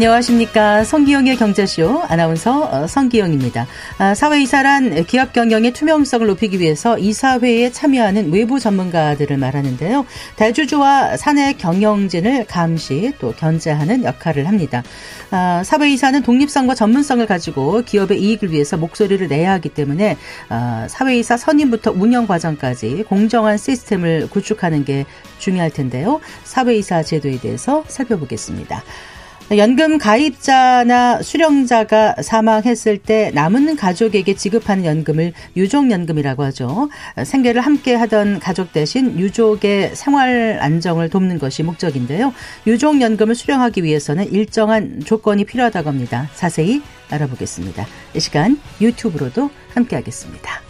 안녕하십니까. 성기영의 경제쇼 아나운서 어, 성기영입니다. 아, 사회이사란 기업 경영의 투명성을 높이기 위해서 이사회에 참여하는 외부 전문가들을 말하는데요. 대주주와 사내 경영진을 감시 또 견제하는 역할을 합니다. 아, 사회이사는 독립성과 전문성을 가지고 기업의 이익을 위해서 목소리를 내야 하기 때문에 아, 사회이사 선임부터 운영 과정까지 공정한 시스템을 구축하는 게 중요할 텐데요. 사회이사 제도에 대해서 살펴보겠습니다. 연금 가입자나 수령자가 사망했을 때 남은 가족에게 지급하는 연금을 유족연금이라고 하죠. 생계를 함께 하던 가족 대신 유족의 생활 안정을 돕는 것이 목적인데요. 유족연금을 수령하기 위해서는 일정한 조건이 필요하다고 합니다. 자세히 알아보겠습니다. 이 시간 유튜브로도 함께 하겠습니다.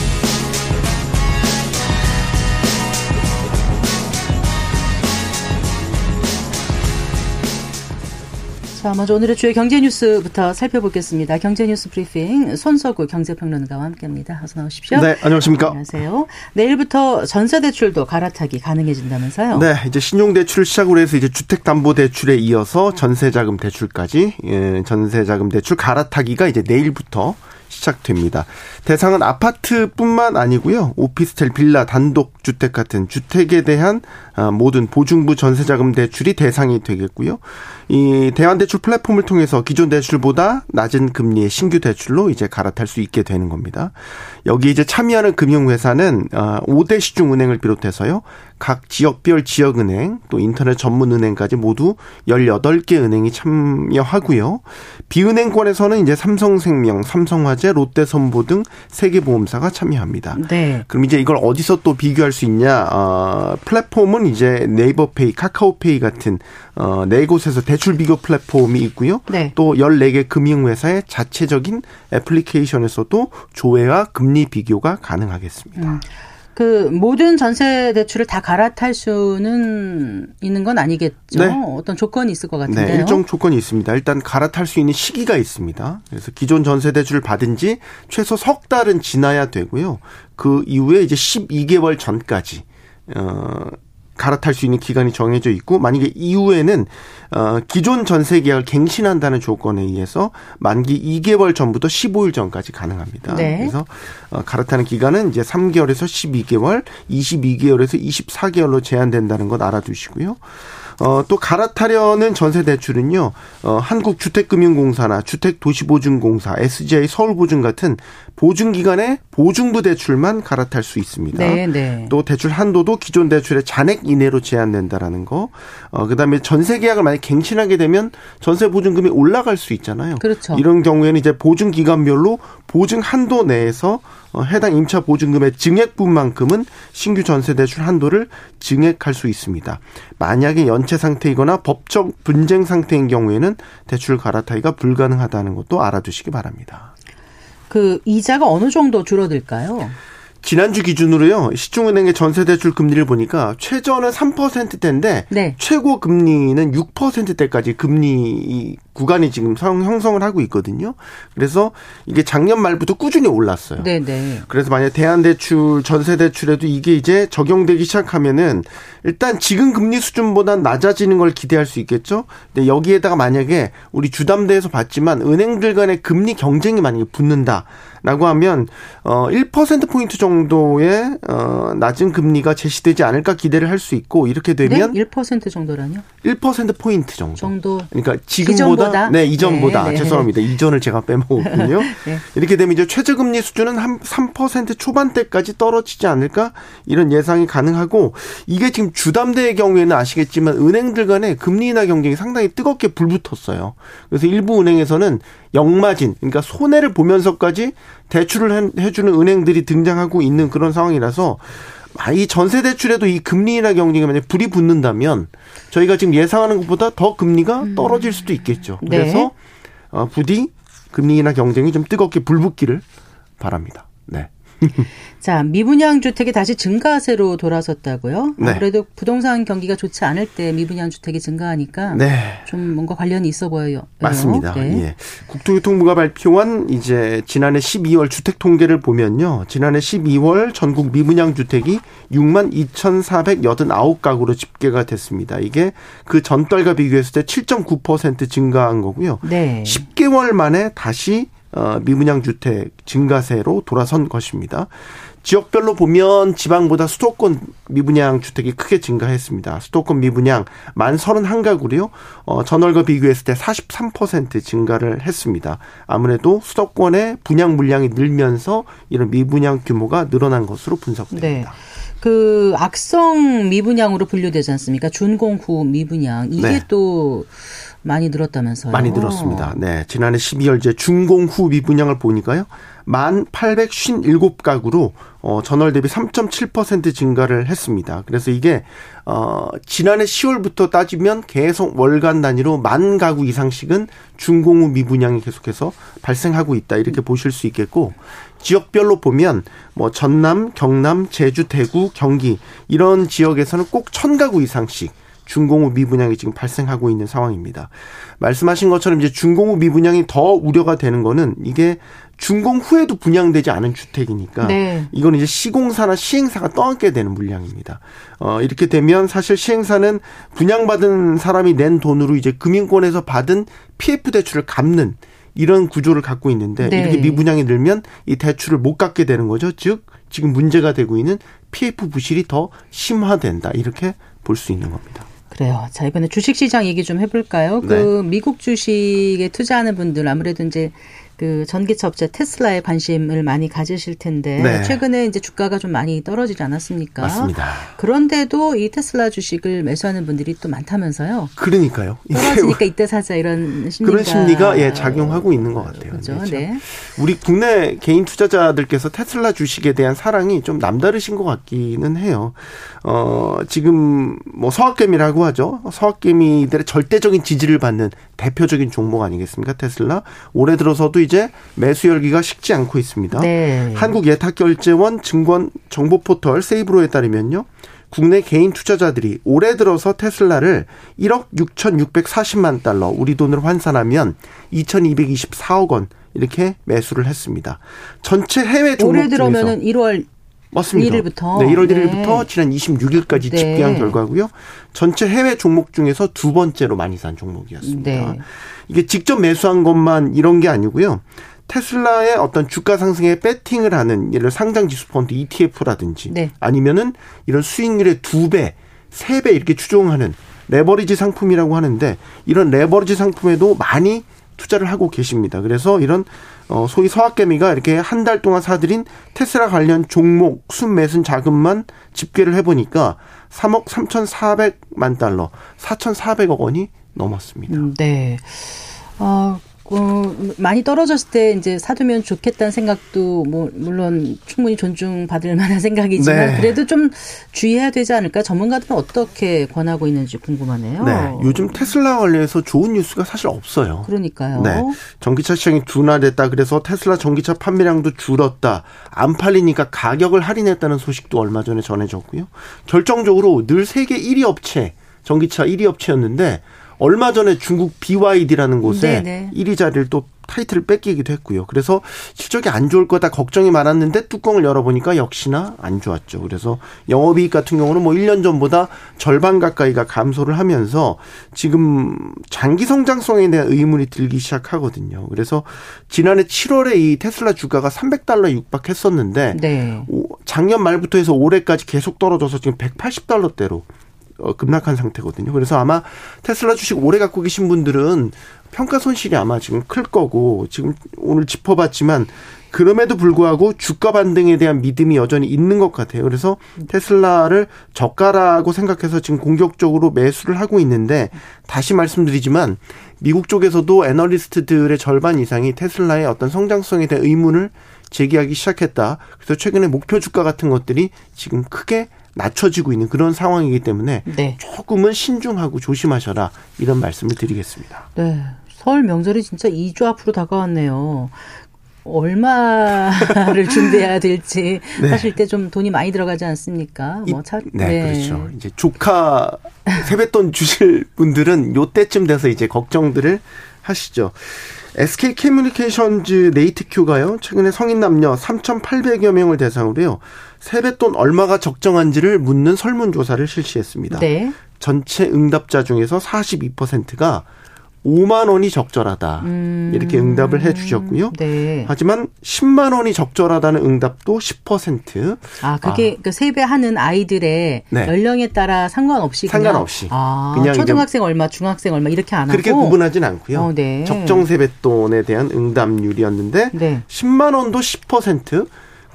자, 먼저 오늘의 주요 경제 뉴스부터 살펴보겠습니다. 경제 뉴스 브리핑 손석구 경제평론가와 함께합니다. 어서 나오십시오. 네, 안녕하십니까. 안녕하세요. 내일부터 전세 대출도 갈아타기 가능해진다면서요? 네, 이제 신용 대출 시작으로 해서 이제 주택 담보 대출에 이어서 전세 자금 대출까지 예, 전세 자금 대출 갈아타기가 이제 내일부터 시작됩니다. 대상은 아파트뿐만 아니고요. 오피스텔, 빌라, 단독 주택 같은 주택에 대한 아, 모든 보증부 전세자금 대출이 대상이 되겠고요. 이 대환대출 플랫폼을 통해서 기존 대출보다 낮은 금리의 신규 대출로 이제 갈아탈 수 있게 되는 겁니다. 여기 이제 참여하는 금융회사는 5대 아, 시중은행을 비롯해서요. 각 지역별 지역은행 또 인터넷 전문은행까지 모두 18개 은행이 참여하고요. 비은행권에서는 이제 삼성생명, 삼성화재, 롯데선보 등 세계보험사가 참여합니다. 네. 그럼 이제 이걸 어디서 또 비교할 수 있냐? 어, 플랫폼은 이제 네이버페이, 카카오페이 같은 어, 네 곳에서 대출 비교 플랫폼이 있고요. 네. 또 14개 금융회사의 자체적인 애플리케이션에서도 조회와 금리 비교가 가능하겠습니다. 음. 그 모든 전세 대출을 다 갈아탈 수는 있는 건 아니겠죠. 네. 어떤 조건이 있을 것 같은데요. 네, 일정 조건이 있습니다. 일단 갈아탈 수 있는 시기가 있습니다. 그래서 기존 전세 대출을 받은 지 최소 석 달은 지나야 되고요. 그 이후에 이제 12개월 전까지 어 갈아탈 수 있는 기간이 정해져 있고 만약에 이후에는 어 기존 전세 계약을 갱신한다는 조건에 의해서 만기 2개월 전부터 15일 전까지 가능합니다. 네. 그래서 어 갈아타는 기간은 이제 3개월에서 12개월, 22개월에서 24개월로 제한된다는 것 알아두시고요. 어, 또 갈아타려는 전세 대출은요, 어, 한국주택금융공사나 주택도시보증공사, SGI 서울보증 같은 보증기관의 보증부 대출만 갈아탈 수 있습니다. 네, 네. 또 대출 한도도 기존 대출의 잔액 이내로 제한된다라는 거. 어, 그 다음에 전세 계약을 만약 갱신하게 되면 전세 보증금이 올라갈 수 있잖아요. 그렇죠. 이런 경우에는 이제 보증기관별로 보증 한도 내에서 어, 해당 임차 보증금의 증액분만큼은 신규 전세 대출 한도를 증액할 수 있습니다. 만약에 연체 상태이거나 법적 분쟁 상태인 경우에는 대출 갈아타기가 불가능하다는 것도 알아두시기 바랍니다. 그 이자가 어느 정도 줄어들까요? 지난주 기준으로요. 시중은행의 전세대출 금리를 보니까 최저는 3%대인데 네. 최고 금리는 6%대까지 금리 구간이 지금 형성을 하고 있거든요. 그래서 이게 작년 말부터 꾸준히 올랐어요. 네네. 네. 그래서 만약 대한대출, 전세대출에도 이게 이제 적용되기 시작하면은 일단 지금 금리 수준보다 낮아지는 걸 기대할 수 있겠죠. 근데 여기에다가 만약에 우리 주담대에서 봤지만 은행들 간의 금리 경쟁이 만약에 붙는다. 라고 하면 어 1% 포인트 정도의 어 낮은 금리가 제시되지 않을까 기대를 할 수 있고 이렇게 되면 네? 1% 정도라뇨? 1% 포인트 정도. 정도. 그러니까 지금보다 이전보다? 네, 이전보다. 네, 네. 죄송합니다. 이전을 제가 빼먹었군요. 네. 이렇게 되면 이제 최저금리 수준은 한 3% 초반대까지 떨어지지 않을까? 이런 예상이 가능하고 이게 지금 주담대의 경우에는 아시겠지만 은행들 간의 금리 인하 경쟁이 상당히 뜨겁게 불붙었어요. 그래서 일부 은행에서는 역마진, 그러니까 손해를 보면서까지 대출을 해주는 은행들이 등장하고 있는 그런 상황이라서 아, 이 전세 대출에도 이 금리 인하 경쟁이 만약 불이 붙는다면 저희가 지금 예상하는 것보다 더 금리가 음. 떨어질 수도 있겠죠. 네. 그래서 네. 부디 금리 인하 경쟁이 좀 뜨겁게 불붙기를 바랍니다. 네. 자, 미분양 주택이 다시 증가세로 돌아섰다고요? 네. 아무래도 부동산 경기가 좋지 않을 때 미분양 주택이 증가하니까 네. 좀 뭔가 관련이 있어 보여요. 맞습니다. 네. 예. 국토교통부가 발표한 이제 지난해 12월 주택 통계를 보면요. 지난해 12월 전국 미분양 주택이 6만 2,489가구로 집계가 됐습니다. 이게 그 전달과 비교했을 때 7.9% 증가한 거고요. 네. 10개월 만에 다시 어, 미분양 주택 증가세로 돌아선 것입니다. 지역별로 보면 지방보다 수도권 미분양 주택이 크게 증가했습니다. 수도권 미분양 만 31가구로요. 어, 전월과 비교했을 때 43% 증가를 했습니다. 아무래도 수도권의 분양 물량이 늘면서 이런 미분양 규모가 늘어난 것으로 분석됩니다. 네. 그 악성 미분양으로 분류되지 않습니까? 준공후 미분양 이게 네. 또 많이 늘었다면서요? 많이 늘었습니다. 네. 지난해 12월 이제 준공 후 미분양을 보니까요. 만 857가구로 어 전월 대비 3.7% 증가를 했습니다. 그래서 이게 어 지난해 10월부터 따지면 계속 월간 단위로 만 가구 이상씩은 준공 후 미분양이 계속해서 발생하고 있다. 이렇게 보실 수 있겠고 지역별로 보면 뭐 전남, 경남, 제주, 대구, 경기 이런 지역에서는 꼭 1000가구 이상씩 후 미분양이 지금 발생하고 있는 상황입니다. 말씀하신 것처럼 이제 후 미분양이 더 우려가 되는 거는 이게 준공 후에도 분양되지 않은 주택이니까 네. 이건 이제 시공사나 시행사가 떠안게 되는 물량입니다. 어 이렇게 되면 사실 시행사는 분양받은 사람이 낸 돈으로 이제 금융권에서 받은 PF 대출을 갚는 이런 구조를 갖고 있는데 네. 이렇게 미분양이 늘면 이 대출을 못 갚게 되는 거죠. 즉 지금 문제가 되고 있는 PF 부실이 더 심화된다 이렇게 볼 수 있는 겁니다. 그래요. 자, 이번에 주식시장 얘기 좀 해볼까요? 그 네. 미국 주식에 투자하는 분들 아무래도 이제 그 전기차 업체 테슬라에 관심을 많이 가지실 텐데 네. 최근에 이제 주가가 좀 많이 떨어지지 않았습니까? 맞습니다. 그런데도 이 테슬라 주식을 매수하는 분들이 또 많다면서요. 그러니까요. 떨어지니까 이때 사자 이런 심리가 그런 심리가 예 작용하고 있는 것 같아요. 그렇죠. 네. 우리 국내 개인 투자자들께서 테슬라 주식에 대한 사랑이 좀 남다르신 것 같기는 해요. 어, 지금 뭐 서학개미라고 하죠. 서학개미들의 절대적인 지지를 받는 대표적인 종목 아니겠습니까? 테슬라. 올해 들어서도 이제 매수 열기가 식지 않고 있습니다. 네. 한국예탁결제원 증권 정보 포털 세이브로에 따르면요. 국내 개인 투자자들이 올해 들어서 테슬라를 1억 6,640만 달러 우리 돈으로 환산하면 2,224억 원 이렇게 매수를 했습니다. 전체 해외 종목 올해 들어오면은 1월 맞습니다. 1일부터? 네, 1월 네. 1일부터 지난 26일까지 네. 집계한 결과고요. 전체 해외 종목 중에서 두 번째로 많이 산 종목이었습니다. 네. 이게 직접 매수한 것만 이런 게 아니고요. 테슬라의 어떤 주가 상승에 배팅을 하는 예를 들어 상장 지수 펀드 ETF라든지 네. 아니면은 이런 수익률의 두 배, 세 배 이렇게 추종하는 레버리지 상품이라고 하는데 이런 레버리지 상품에도 많이 투자를 하고 계십니다. 그래서 이런 어 소위 서학개미가 이렇게 한 달 동안 사들인 테슬라 관련 종목 순매순 자금만 집계를 해보니까 3억 3,400만 달러, 4,400억 원이 넘었습니다. 음, 네. 어, 어, 많이 떨어졌을 때 이제 사두면 좋겠다는 생각도 뭐 물론 충분히 존중받을 만한 생각이지만 네. 그래도 좀 주의해야 되지 않을까? 전문가들은 어떻게 권하고 있는지 궁금하네요. 네, 요즘 테슬라 관련해서 좋은 뉴스가 사실 없어요. 그러니까요. 네. 전기차 시장이 둔화됐다. 그래서 테슬라 전기차 판매량도 줄었다. 안 팔리니까 가격을 할인했다는 소식도 얼마 전에 전해졌고요. 결정적으로 늘 세계 1위 업체, 전기차 1위 업체였는데 얼마 전에 중국 BYD라는 곳에 네네. 1위 자리를 또 타이틀을 뺏기기도 했고요. 그래서 실적이 안 좋을 거다 걱정이 많았는데 뚜껑을 열어보니까 역시나 안 좋았죠. 그래서 영업이익 같은 경우는 뭐 1년 전보다 절반 가까이가 감소를 하면서 지금 장기 성장성에 대한 의문이 들기 시작하거든요. 그래서 지난해 7월에 이 테슬라 주가가 300달러에 육박했었는데 네. 오- 작년 말부터 해서 올해까지 계속 떨어져서 지금 180달러대로 어, 급락한 상태거든요. 그래서 아마 테슬라 주식 오래 갖고 계신 분들은 평가 손실이 아마 지금 클 거고 지금 오늘 짚어봤지만 그럼에도 불구하고 주가 반등에 대한 믿음이 여전히 있는 것 같아요. 그래서 테슬라를 저가라고 생각해서 지금 공격적으로 매수를 하고 있는데 다시 말씀드리지만 미국 쪽에서도 애널리스트들의 절반 이상이 테슬라의 어떤 성장성에 대한 의문을 제기하기 시작했다. 그래서 최근에 목표 주가 같은 것들이 지금 크게 낮춰지고 있는 그런 상황이기 때문에 네. 조금은 신중하고 조심하셔라 이런 말씀을 드리겠습니다. 네. 설 명절이 진짜 2주 앞으로 다가왔네요. 얼마를 준비해야 될지 네. 사실 때 좀 돈이 많이 들어가지 않습니까? 뭐 차, 네, 네, 그렇죠. 이제 조카 세뱃돈 주실 분들은 요때쯤 돼서 이제 걱정들을 하시죠. SK 커뮤니케이션즈 네이트큐가요. 최근에 성인 남녀 3,800여 명을 대상으로요. 세뱃돈 얼마가 적정한지를 묻는 설문조사를 실시했습니다. 네. 전체 응답자 중에서 42%가 5만 원이 적절하다. 음. 이렇게 응답을 해 주셨고요. 네. 하지만 10만 원이 적절하다는 응답도 10%. 아, 그게 아. 그 세배하는 아이들의 네. 연령에 따라 상관없이 상관없이 아, 그냥 초등학생 얼마, 중학생 얼마 이렇게 안 그렇게 하고 그렇게 구분하진 않고요. 어, 네. 적정 세뱃돈에 대한 응답률이었는데 네. 10만 원도 10%.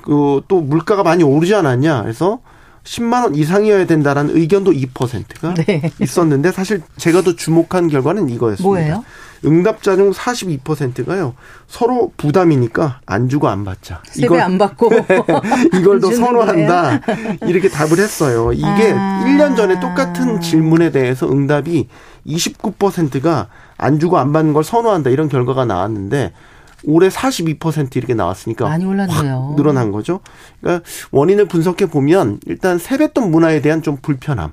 그 또 물가가 많이 오르지 않았냐. 그래서 10만 원 이상이어야 된다라는 의견도 2%가 네. 있었는데 사실 제가 더 주목한 결과는 이거였습니다. 뭐예요? 응답자 중 42%가요. 서로 부담이니까 안 주고 안 받자. 이걸 안 받고 이걸 더 선호한다. 이렇게 답을 했어요. 이게 아. 1년 전에 똑같은 질문에 대해서 응답이 29%가 안 주고 안 받는 걸 선호한다 이런 결과가 나왔는데 올해 42% 이렇게 나왔으니까 많이 올랐네요. 늘어난 거죠. 그러니까 원인을 분석해 보면 일단 세뱃돈 문화에 대한 좀 불편함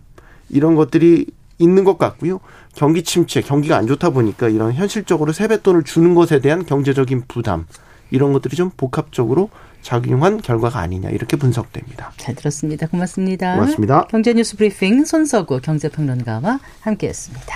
이런 것들이 있는 것 같고요. 경기 침체, 경기가 안 좋다 보니까 이런 현실적으로 세뱃돈을 주는 것에 대한 경제적인 부담 이런 것들이 좀 복합적으로 작용한 결과가 아니냐 이렇게 분석됩니다. 잘 들었습니다. 고맙습니다. 고맙습니다. 경제뉴스 브리핑 손서구 경제평론가와 함께했습니다.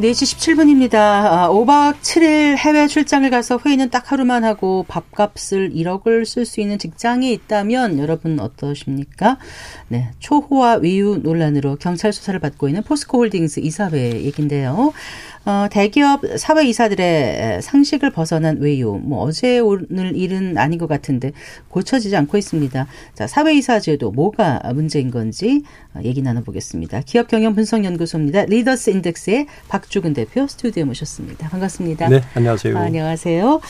4시 17분입니다. 5박 아, 7일 해외 출장을 가서 회의는 딱 하루만 하고 밥값을 1억을 쓸 수 있는 직장이 있다면 여러분 어떠십니까? 네. 초호화 외유 논란으로 경찰 수사를 받고 있는 포스코 홀딩스 이사회 얘긴데요. 어, 대기업 사외 이사들의 상식을 벗어난 외유, 뭐 어제 오늘 일은 아닌 것 같은데 고쳐지지 않고 있습니다. 자, 사외 이사 제도 뭐가 문제인 건지 어, 얘기 나눠보겠습니다. 기업 경영 분석 연구소입니다. 리더스 인덱스의 박 주근 대표 스튜디오에 모셨습니다. 반갑습니다. 네, 안녕하세요. 아, 안녕하세요.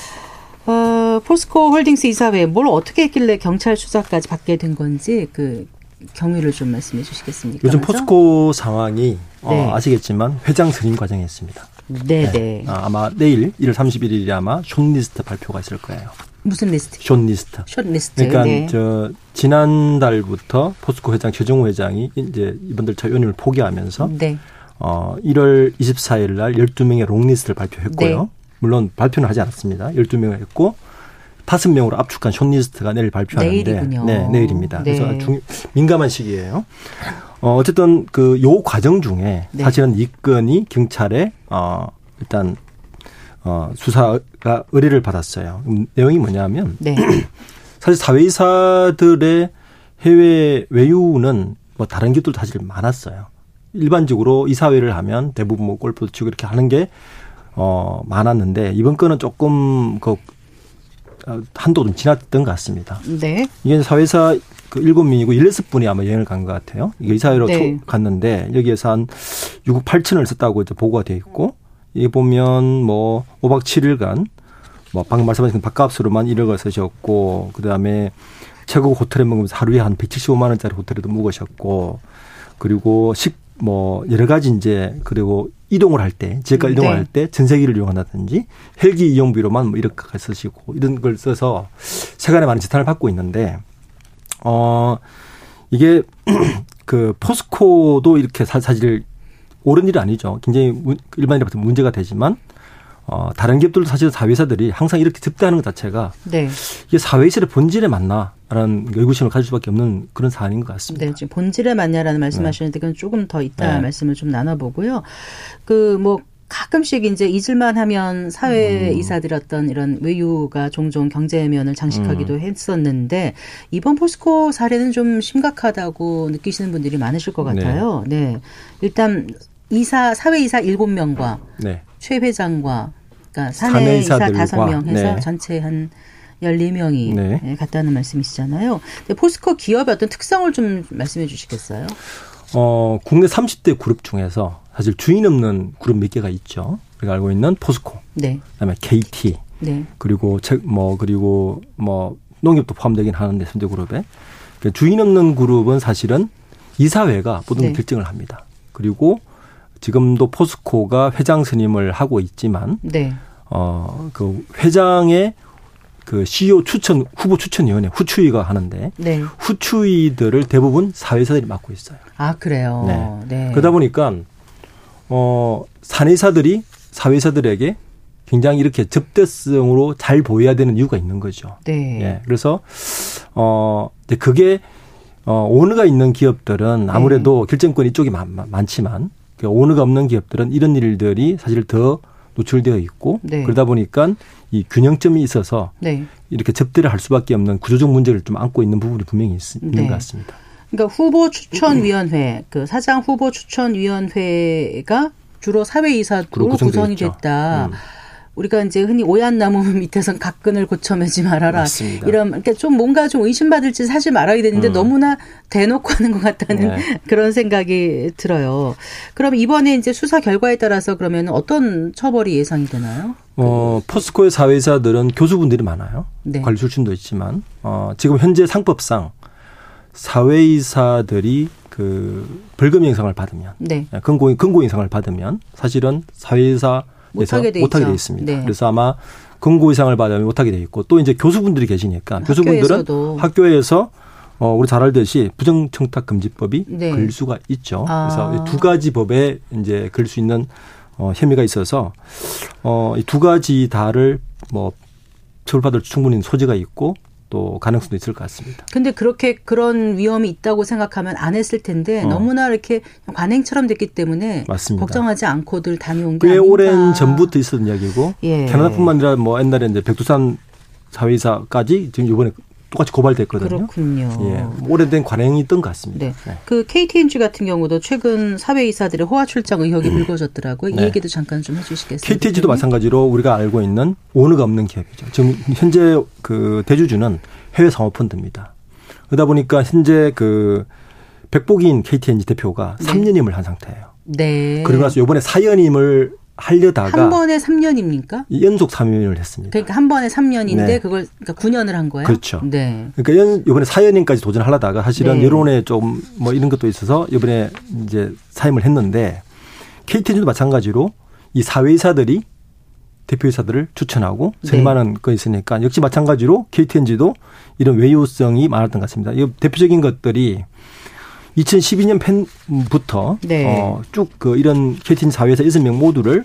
어, 포스코 홀딩스 이사회 뭘 어떻게 했길래 경찰 수사까지 받게 된 건지 그 경위를 좀 말씀해 주시겠습니까? 요즘 먼저? 포스코 상황이 어, 네. 어, 아시겠지만 회장 선임 과정에 있습니다. 네, 네. 네. 아, 아마 내일 1월 31일이 아마 shortlist 발표가 있을 거예요. 무슨 리스트? shortlist. shortlist. 그러니까 네. 저 지난달부터 포스코 회장 최정우 회장이 이제 이분들 3연임을 포기하면서 네. 어 1월 24일 날 12명의 longlist를 발표했고요. 네. 물론 발표는 하지 않았습니다. 12명을 했고 다섯 명으로 압축한 숏리스트가 내일 발표하는데 내일이군요. 네, 내일입니다. 네. 그래서 중, 민감한 시기예요. 어, 어쨌든 그 요 과정 중에 네. 사실은 이 건이 경찰에 어, 일단 어, 수사가 의뢰를 받았어요. 음, 내용이 뭐냐면 네. 사실 사회이사들의 해외 외유는 뭐 다른 기업도 사실 많았어요. 일반적으로 이사회를 하면 대부분 뭐 골프도 치고 이렇게 하는 게 어, 많았는데 이번 건은 조금 그 어, 한도 좀 지났던 것 같습니다. 네. 이게 사회사 그 일곱 명이고 일여섯 분이 아마 여행을 간 것 같아요. 이게 이사회로 네. 갔는데 여기에서 한 6억 8천을 썼다고 이제 보고가 돼 있고 이 보면 뭐 5박 7일간 뭐 방금 말씀하신 밥값으로만 1억을 쓰셨고 그다음에 최고 호텔에 먹으면서 하루에 한 175만 원짜리 호텔에도 묵으셨고 그리고 식 뭐 여러 가지 이제 그리고 이동을 할 때, 지역가 네. 이동을 할때 전세기를 이용한다든지 헬기 이용비로만 뭐 이렇게 쓰시고 이런 걸 써서 세간에 많은 지탄을 받고 있는데 어 이게 그 포스코도 이렇게 사실 옳은 일이 아니죠. 굉장히 일반인한테 문제가 되지만 어, 다른 기업들도 사실 사회사들이 항상 이렇게 접대하는 것 자체가 네. 이게 사회이사의 본질에 맞나라는 의구심을 가질 수밖에 없는 그런 사안인 것 같습니다. 네, 지금 본질에 맞냐라는 말씀하시는데 그건 조금 더 이따 네. 말씀을 좀 나눠보고요. 그뭐 가끔씩 이제 잊을만 하면 사회 이사들 어떤 이런 외유가 종종 경제면을 장식하기도 음. 했었는데 이번 포스코 사례는 좀 심각하다고 느끼시는 분들이 많으실 것 네. 같아요. 네. 네. 일단 이사 사회 이사 일곱 명과 네. 최 회장과 그러니까 사내 이사 다섯 명 해서 네. 전체 한 14명이 네. 예, 갔다는 말씀이시잖아요. 포스코 기업의 어떤 특성을 좀 말씀해 주시겠어요? 어, 국내 30대 그룹 중에서 사실 주인 없는 그룹 몇 개가 있죠. 우리가 알고 있는 포스코. 네. 그다음에 KT. 네. 그리고 뭐 그리고 뭐 농협도 포함되긴 하는데 3대 그룹에 그러니까 주인 없는 그룹은 사실은 이사회가 모든 네. 결정을 합니다. 그리고 지금도 포스코가 회장 선임을 하고 있지만 네. 어그 회장의 그 CEO 추천 후보 추천위원회 후추위가 하는데 네. 후추위들을 대부분 사회사들이 맡고 있어요. 아 그래요. 네. 네. 그러다 보니까 어 사내사들이 사회사들에게 굉장히 이렇게 접대성으로 잘 보여야 되는 이유가 있는 거죠. 네. 예. 그래서 어 그게 어 오너가 있는 기업들은 아무래도 네. 결정권 이쪽이 많, 많지만 그 오너가 없는 기업들은 이런 일들이 사실 더 노출되어 있고 네. 그러다 보니까 이 균형점이 있어서 네. 이렇게 접대를 할 수밖에 없는 구조적 문제를 좀 안고 있는 부분이 분명히 있, 는 네. 것 같습니다. 그러니까 후보 추천위원회, 그 사장 후보 추천위원회가 주로 사회이사로 구성이 됐다. 음. 우리가 이제 흔히 오얏나무 밑에선 각근을 고쳐 매지 말아라. 맞습니다. 이런 그러니까 좀 뭔가 좀 의심받을지 사실 말아야 되는데 음. 너무나 대놓고 하는 것 같다는 네. 그런 생각이 들어요. 그럼 이번에 이제 수사 결과에 따라서 그러면 어떤 처벌이 예상이 되나요? 어, 포스코의 사회자들은 교수분들이 많아요. 네. 관리 출신도 있지만 어, 지금 현재 상법상 사회이사들이 그 벌금 형상을 받으면 네. 근고 근고 형상을 받으면 사실은 사회이사 못하게 돼, 못하게 돼 있습니다. 네. 그래서 아마 근고 이상을 받으면 못하게 돼 있고 또 이제 교수분들이 계시니까 교수분들은 학교에서도. 학교에서 어 우리 잘 알듯이 부정청탁 금지법이 네. 걸 수가 있죠. 아. 그래서 두 가지 법에 이제 걸수 있는 어 혐의가 있어서 어 이 두 가지 다를 뭐 처벌받을 충분히 소지가 있고 또 가능성도 있을 것 같습니다. 근데 그렇게 그런 위험이 있다고 생각하면 안 했을 텐데 어. 너무나 이렇게 관행처럼 됐기 때문에 맞습니다. 걱정하지 않고들 다녀온 게꽤 오랜 전부터 있었던 이야기고 예. 캐나다뿐만 아니라 뭐 옛날에 이제 백두산 사회이사까지 지금 이번에 똑같이 고발됐거든요. 그렇군요. 예, 오래된 관행이 있던 것 같습니다. 네. 네. 그 KTNG 같은 경우도 최근 사회이사들의 호화 출장 의혹이 음. 불거졌더라고요. 네. 이 얘기도 잠깐 좀 해주시겠어요? KTNG도 마찬가지로 우리가 알고 있는 오너가 없는 기업이죠. 지금 현재 그 대주주는 해외 사모펀드입니다. 그러다 보니까 현재 그 백복인 KTNG 대표가 네. 3년임을 한 상태예요. 네. 그리고 나서 이번에 사연임을 하려다가 한 번에 3년입니까? 연속 3년을 했습니다. 그러니까 한 번에 3년인데 네. 그걸 그러니까 9년을 한 거예요. 그렇죠. 네. 그러니까 연, 이번에 4년인까지 도전하려다가 사실은 네. 여론에 좀 뭐 이런 것도 있어서 이번에 이제 사임을 했는데 KTN도 마찬가지로 이 사회이사들이 대표이사들을 추천하고 선임하는 네. 거 있으니까 역시 마찬가지로 KTNG도 이런 외유성이 많았던 것 같습니다. 이 대표적인 것들이 2012년 팬부터 네. 어, 쭉그 이런 캐틴 사회에서 6명 모두를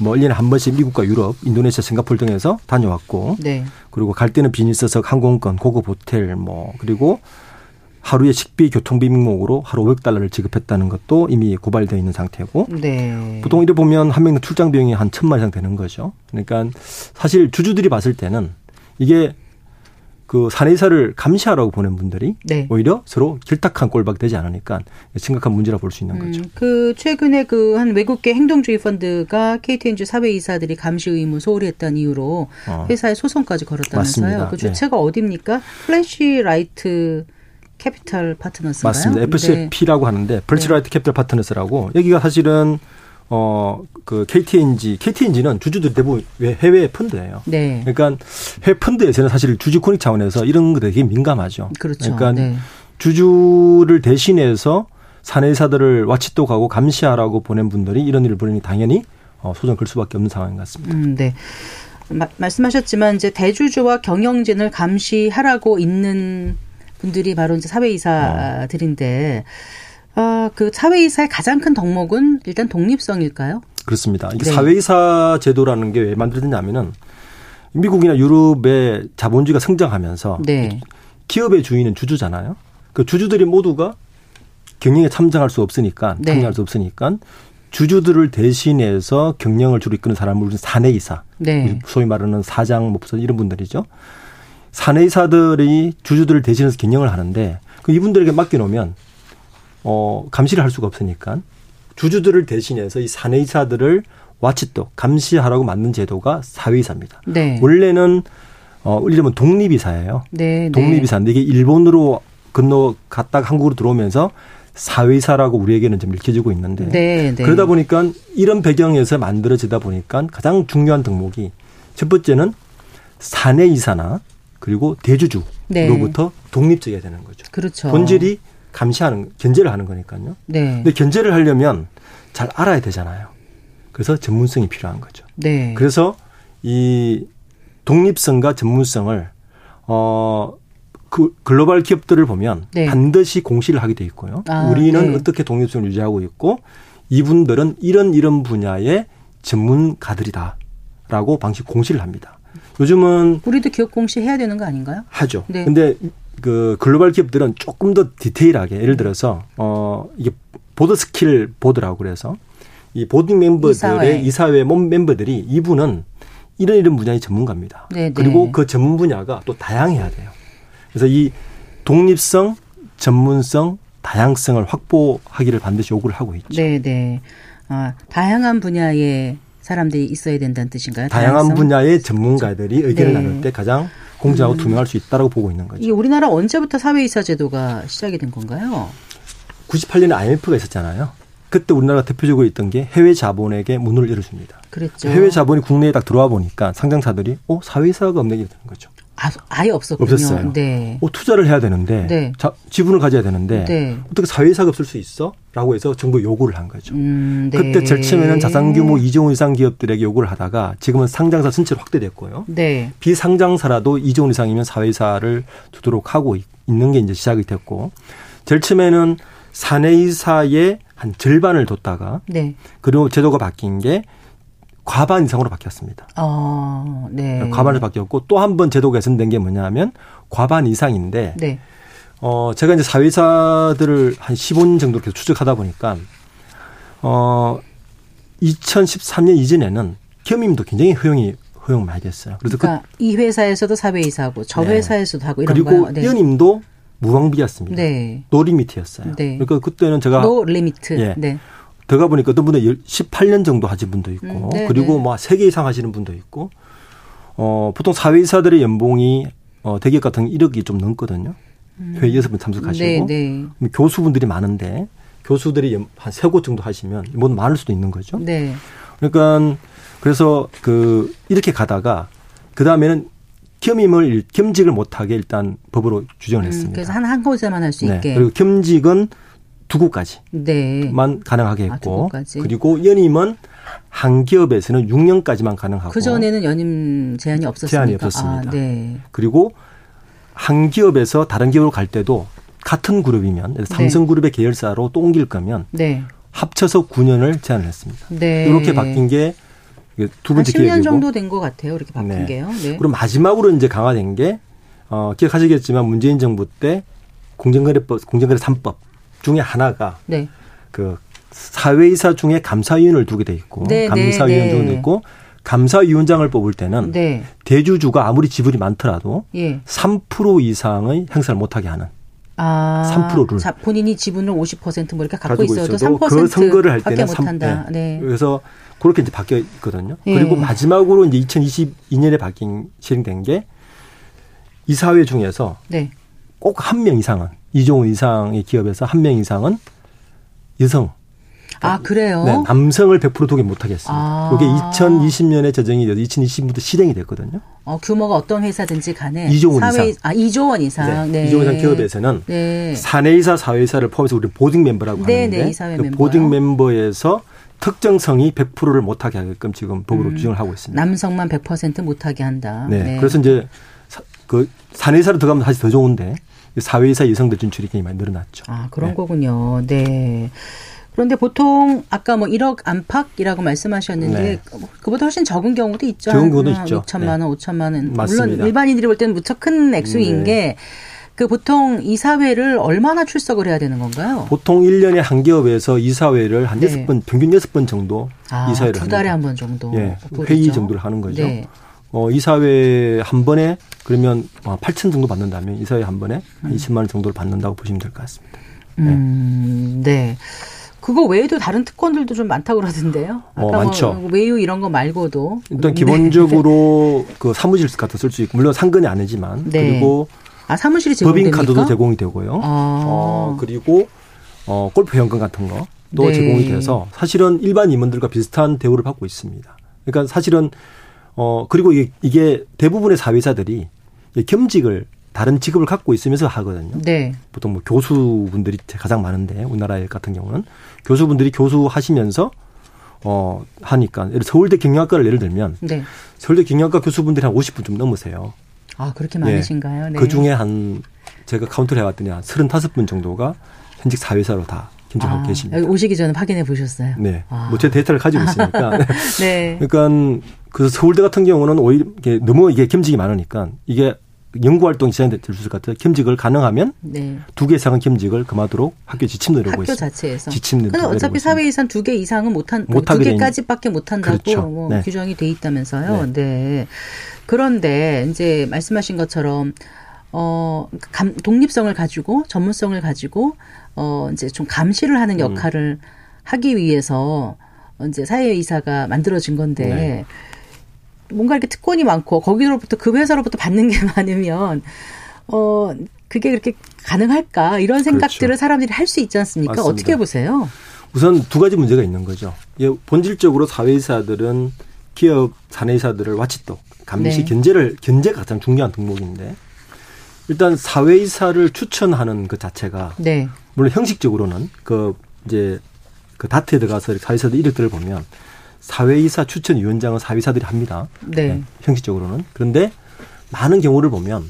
뭐 1년에 한 번씩 미국과 유럽, 인도네시아, 싱가폴 등에서 다녀왔고 네. 그리고 갈 때는 비즈니스석, 항공권, 고급 호텔 뭐 그리고 하루에 식비, 교통비 명목으로 하루 500 달러를 지급했다는 것도 이미 고발되어 있는 상태고 네. 보통 이래 보면 한명 출장 비용이 한 천만 이상 되는 거죠. 그러니까 사실 주주들이 봤을 때는 이게 그 사내이사를 감시하라고 보낸 분들이 네. 오히려 서로 길딱한 꼴박 되지 않으니까 심각한 문제라 볼 수 있는 거죠. 음, 그 최근에 그 한 외국계 행동주의 펀드가 KT&G 사외이사들이 감시 의무 소홀히 했다는 이유로 어. 회사에 소송까지 걸었다면서요. 맞습니다. 그 주체가 네. 어딥니까? 플래시 라이트 캐피탈 파트너스인가요? 맞습니다. FCP라고 네. 하는데 플래시 라이트 캐피탈 파트너스라고 여기가 사실은 어, 그 KT&G, KT&G는 주주들이 대부분 해외 펀드예요. 네. 그러니까 해외 펀드에서는 사실 주주 권익 차원에서 이런 것에 되게 민감하죠. 그렇죠. 그러니까 네. 주주를 대신해서 사내사들을 와치독하고 감시하라고 보낸 분들이 이런 일을 벌이니 당연히 어, 소송 걸 수밖에 없는 상황인 것 같습니다. 음, 네. 마, 말씀하셨지만 이제 대주주와 경영진을 감시하라고 있는 분들이 바로 이제 사회이사들인데 어. 아, 그 사회이사의 가장 큰 덕목은 일단 독립성일까요? 그렇습니다. 이게 네. 사회이사 제도라는 게 왜 만들어졌냐면은 미국이나 유럽의 자본주의가 성장하면서 네. 기업의 주인은 주주잖아요. 그 주주들이 모두가 경영에 참정할 수 없으니까 네. 참여할 수 없으니까 주주들을 대신해서 경영을 주로 이끄는 사람을 우리는 사내이사, 네. 소위 말하는 사장, 목사 이런 분들이죠. 사내이사들이 주주들을 대신해서 경영을 하는데 그 이분들에게 맡겨놓으면 어, 감시를 할 수가 없으니까 주주들을 대신해서 이 사내이사들을 와치독 감시하라고 만든 제도가 사회이사입니다. 네. 원래는 어 이러면 독립이사예요. 네, 네. 독립이사인데 이게 일본으로 건너 갔다가 한국으로 들어오면서 사회이사라고 우리에게는 좀 읽혀지고 있는데 네, 네. 그러다 보니까 이런 배경에서 만들어지다 보니까 가장 중요한 덕목이 첫 번째는 사내 이사나 그리고 대주주로부터 네. 독립적이어야 되는 거죠. 그렇죠. 본질이 감시하는 견제를 하는 거니까요. 네. 근데 견제를 하려면 잘 알아야 되잖아요. 그래서 전문성이 필요한 거죠. 네. 그래서 이 독립성과 전문성을 어, 그 글로벌 기업들을 보면 네. 반드시 공시를 하게 돼 있고요. 아, 우리는 네. 어떻게 독립성을 유지하고 있고 이분들은 이런 이런 분야의 전문가들이다라고 방식 공시를 합니다. 요즘은 우리도 기업 공시 해야 되는 거 아닌가요? 하죠. 네. 근데 그 글로벌 기업들은 조금 더 디테일하게 예를 들어서 어 이게 board skill board라고 그래서 이 boarding 멤버들의 이사회, 이사회 멤버들이 이분은 이런 이런 분야의 전문가입니다. 네네. 네. 그리고 그 전문 분야가 또 다양해야 돼요. 그래서 이 독립성, 전문성, 다양성을 확보하기를 반드시 요구를 하고 있죠. 네, 네. 아, 다양한 분야의 사람들이 있어야 된다는 뜻인가요? 다양한 다양성? 분야의 전문가들이 의견을 네. 나눌 때 가장 공정하고 음. 투명할 수 있다라고 보고 있는 거죠. 이게 우리나라 언제부터 사회이사 제도가 시작이 된 건가요? 98년에 IMF가 있었잖아요. 그때 우리나라가 대표적으로 있던 게 해외 자본에게 문을 열어줍니다. 그랬죠. 해외 자본이 국내에 딱 들어와 보니까 상장사들이 어 사회사가 없는 게 되는 거죠. 아, 아예 없었군요. 없었어요. 네. 어, 투자를 해야 되는데 네. 자, 지분을 가져야 되는데 네. 어떻게 사회사가 없을 수 있어? 라고 해서 정부 요구를 한 거죠. 음, 네. 그때 제일 처음에는 자산 규모 2조 원 이상 기업들에게 요구를 하다가 지금은 상장사 전체로 확대됐고요. 네. 비상장사라도 2조 원 이상이면 사회사를 두도록 하고 있는 게 이제 시작이 됐고 제일 처음에는 사내이사의 한 절반을 뒀다가 네. 그리고 제도가 바뀐 게 과반 이상으로 바뀌었습니다. 어, 네. 과반을 바뀌었고 또 한 번 제도 개선된 게 뭐냐면 과반 이상인데 네. 어 제가 이제 사회사들을 한 15년 정도 계속 추적하다 보니까 어 2013년 이전에는 겸임도 굉장히 허용이 허용 많이 됐어요. 그래서 그 그러니까 그, 이 회사에서도 사외이사하고 저 네. 회사에서도 하고 이런 그리고 네. 연임도 무방비였습니다. 네. no limit였어요. 네. 그러니까 그때는 제가 no limit. 예. 네. 들어가 보니까 어떤 분은 18년 정도 하신 분도 있고 음, 네, 그리고 뭐 3개 이상 하시는 분도 있고 어 보통 사외이사들의 연봉이 어 대기업 같은 1억이 좀 넘거든요. 음. 회의 여섯 번 참석하시고 네, 네. 교수분들이 많은데 교수들이 한 세 곳 정도 하시면 뭐 많을 수도 있는 거죠. 네. 그러니까 그래서 그 이렇게 가다가 그 다음에는 겸임을 겸직을 못하게 일단 법으로 규정을 음, 했습니다. 그래서 한 한 곳에만 할 수 있게. 그리고 겸직은 두 곳까지만 네. 가능하게 아, 했고 아, 그리고 연임은 한 기업에서는 6년까지만 가능하고 그 전에는 연임 제한이 없었습니까? 제한이 없었습니다. 아, 네. 그리고 한 기업에서 다른 기업으로 갈 때도 같은 그룹이면 네. 삼성그룹의 계열사로 또 옮길 거면 네. 합쳐서 9년을 제한을 했습니다. 네. 이렇게 바뀐 게 두 번째 기획이고 10년 정도 된 것 같아요. 이렇게 바뀐 네. 게요. 네. 그리고 마지막으로 이제 강화된 게 어, 기억하시겠지만 문재인 정부 때 공정거래법 공정거래 3법 중에 하나가 네. 그 사회이사 중에 감사위원을 두게 돼 있고 네, 네 감사위원 정도 네. 있고 감사위원장을 뽑을 때는 네. 대주주가 아무리 지분이 많더라도 예. 3% 이상의 행사를 못하게 하는 아, 3%를 자, 본인이 지분을 50%뭐 이렇게 갖고 있어도 3%그 선거를 할 때는 3, 네. 네. 그래서 그렇게 이제 바뀌어 있거든요. 예. 그리고 마지막으로 이제 2022년에 바뀐 실행된 게 이사회 중에서 네. 꼭한 명 이상은 이종원 이상의 기업에서 한 명 이상은 여성. 아, 그래요? 네, 남성을 100% 독립 못 하겠습니다. 아. 이게 2020년에 제정이 돼서 2020년부터 실행이 됐거든요. 어, 규모가 어떤 회사든지 간에 2조 원 이상. 아, 2조 원 이상. 네. 네. 2조 원 이상 기업에서는 네. 사내이사, 사회이사를 포함해서 우리 보딩 멤버라고 네, 하는데 네, 이사회 그 보딩 멤버에서 특정성이 100%를 못하게 하게끔 지금 법으로 음, 규정을 하고 있습니다. 남성만 100% 못하게 한다. 네. 네. 그래서 이제 그 사내이사로 들어가면 사실 더 좋은데 사회이사 여성들 진출이 굉장히 많이 늘어났죠. 아 그런 네. 거군요. 네. 그런데 보통 아까 뭐 1억 안팎이라고 말씀하셨는데 네. 그보다 훨씬 적은 경우도 있죠. 적은 경우도 있죠. 6천만 원, 네. 5천만 원. 맞습니다. 물론 일반인들이 볼 때는 무척 큰 액수인 네. 게. 그 보통 이사회를 얼마나 출석을 해야 되는 건가요? 보통 1년에 한 기업에서 이사회를 한 네. 6번, 평균 6번 정도 아, 이사회를 두 달에 한 번 정도. 예. 회의 정도를 하는 거죠. 네. 어, 이사회 한 번에 그러면 8천 어, 정도 받는다면 이사회 한 번에 한 20만 원 정도를 받는다고 보시면 될 것 같습니다. 네. 음, 네. 그거 외에도 다른 특권들도 좀 많다고 그러던데요. 어, 많죠. 뭐 외유 이런 거 말고도 일단 기본적으로 네. 그 사무실 같은 쓸 수 있고 물론 상근이 아니지만 네. 그리고 아 사무실이 제공됩니까? 법인 카드도 제공이 되고요. 아. 어 그리고 어 골프 회원권 같은 거도 네. 제공이 돼서 사실은 일반 임원들과 비슷한 대우를 받고 있습니다. 그러니까 사실은 어 그리고 이게, 이게 대부분의 사회자들이 겸직을 다른 직업을 갖고 있으면서 하거든요. 네. 보통 뭐 교수분들이 가장 많은데 우리나라 같은 경우는 교수분들이 교수 하시면서 어 하니까 예를 서울대 경영학과를 예를 들면 네. 서울대 경영학과 교수분들이 한 50분 좀 넘으세요. 아 그렇게 많으신가요? 네. 네. 그 중에 한 제가 카운트를 해봤더니 한 35분 정도가 현직 사외이사로 다 겸직하고 아, 계십니다. 오시기 전에 확인해 보셨어요? 네. 아. 뭐 제 데이터를 가지고 있으니까. 네. 그러니까 그 서울대 같은 경우는 오히려 이게 너무 이게 겸직이 많으니까 이게 연구 활동이 진행될 수 있을 것 같아요. 겸직을 가능하면 네. 두개 이상은 겸직을 금하도록 학교 지침 내려고 있습니다. 학교 자체에서. 지침 내려고 어차피 사회 이상 두개 이상은 못한 두 개까지밖에 못 한다고 그렇죠. 뭐 네. 규정이 돼 있다면서요. 네. 네. 그런데 이제 말씀하신 것처럼 어 감, 독립성을 가지고 전문성을 가지고 어 이제 좀 감시를 하는 음. 역할을 음. 하기 위해서 이제 사회이사가 만들어진 건데 네. 뭔가 이렇게 특권이 많고 거기로부터 그 회사로부터 받는 게 많으면 어 그게 그렇게 가능할까 이런 생각들을 그렇죠. 사람들이 할 수 있지 않습니까? 맞습니다. 어떻게 보세요? 우선 두 가지 문제가 있는 거죠. 본질적으로 사회이사들은 기업 사내이사들을 와치독 감시 네. 견제를 견제가 가장 중요한 덕목인데 일단 사회이사를 추천하는 그 자체가 네. 물론 형식적으로는 그 이제 그 다트에 들어가서 사회이사들 이력들을 보면 사회이사 추천위원장은 사회이사들이 합니다. 네. 네. 형식적으로는. 그런데 많은 경우를 보면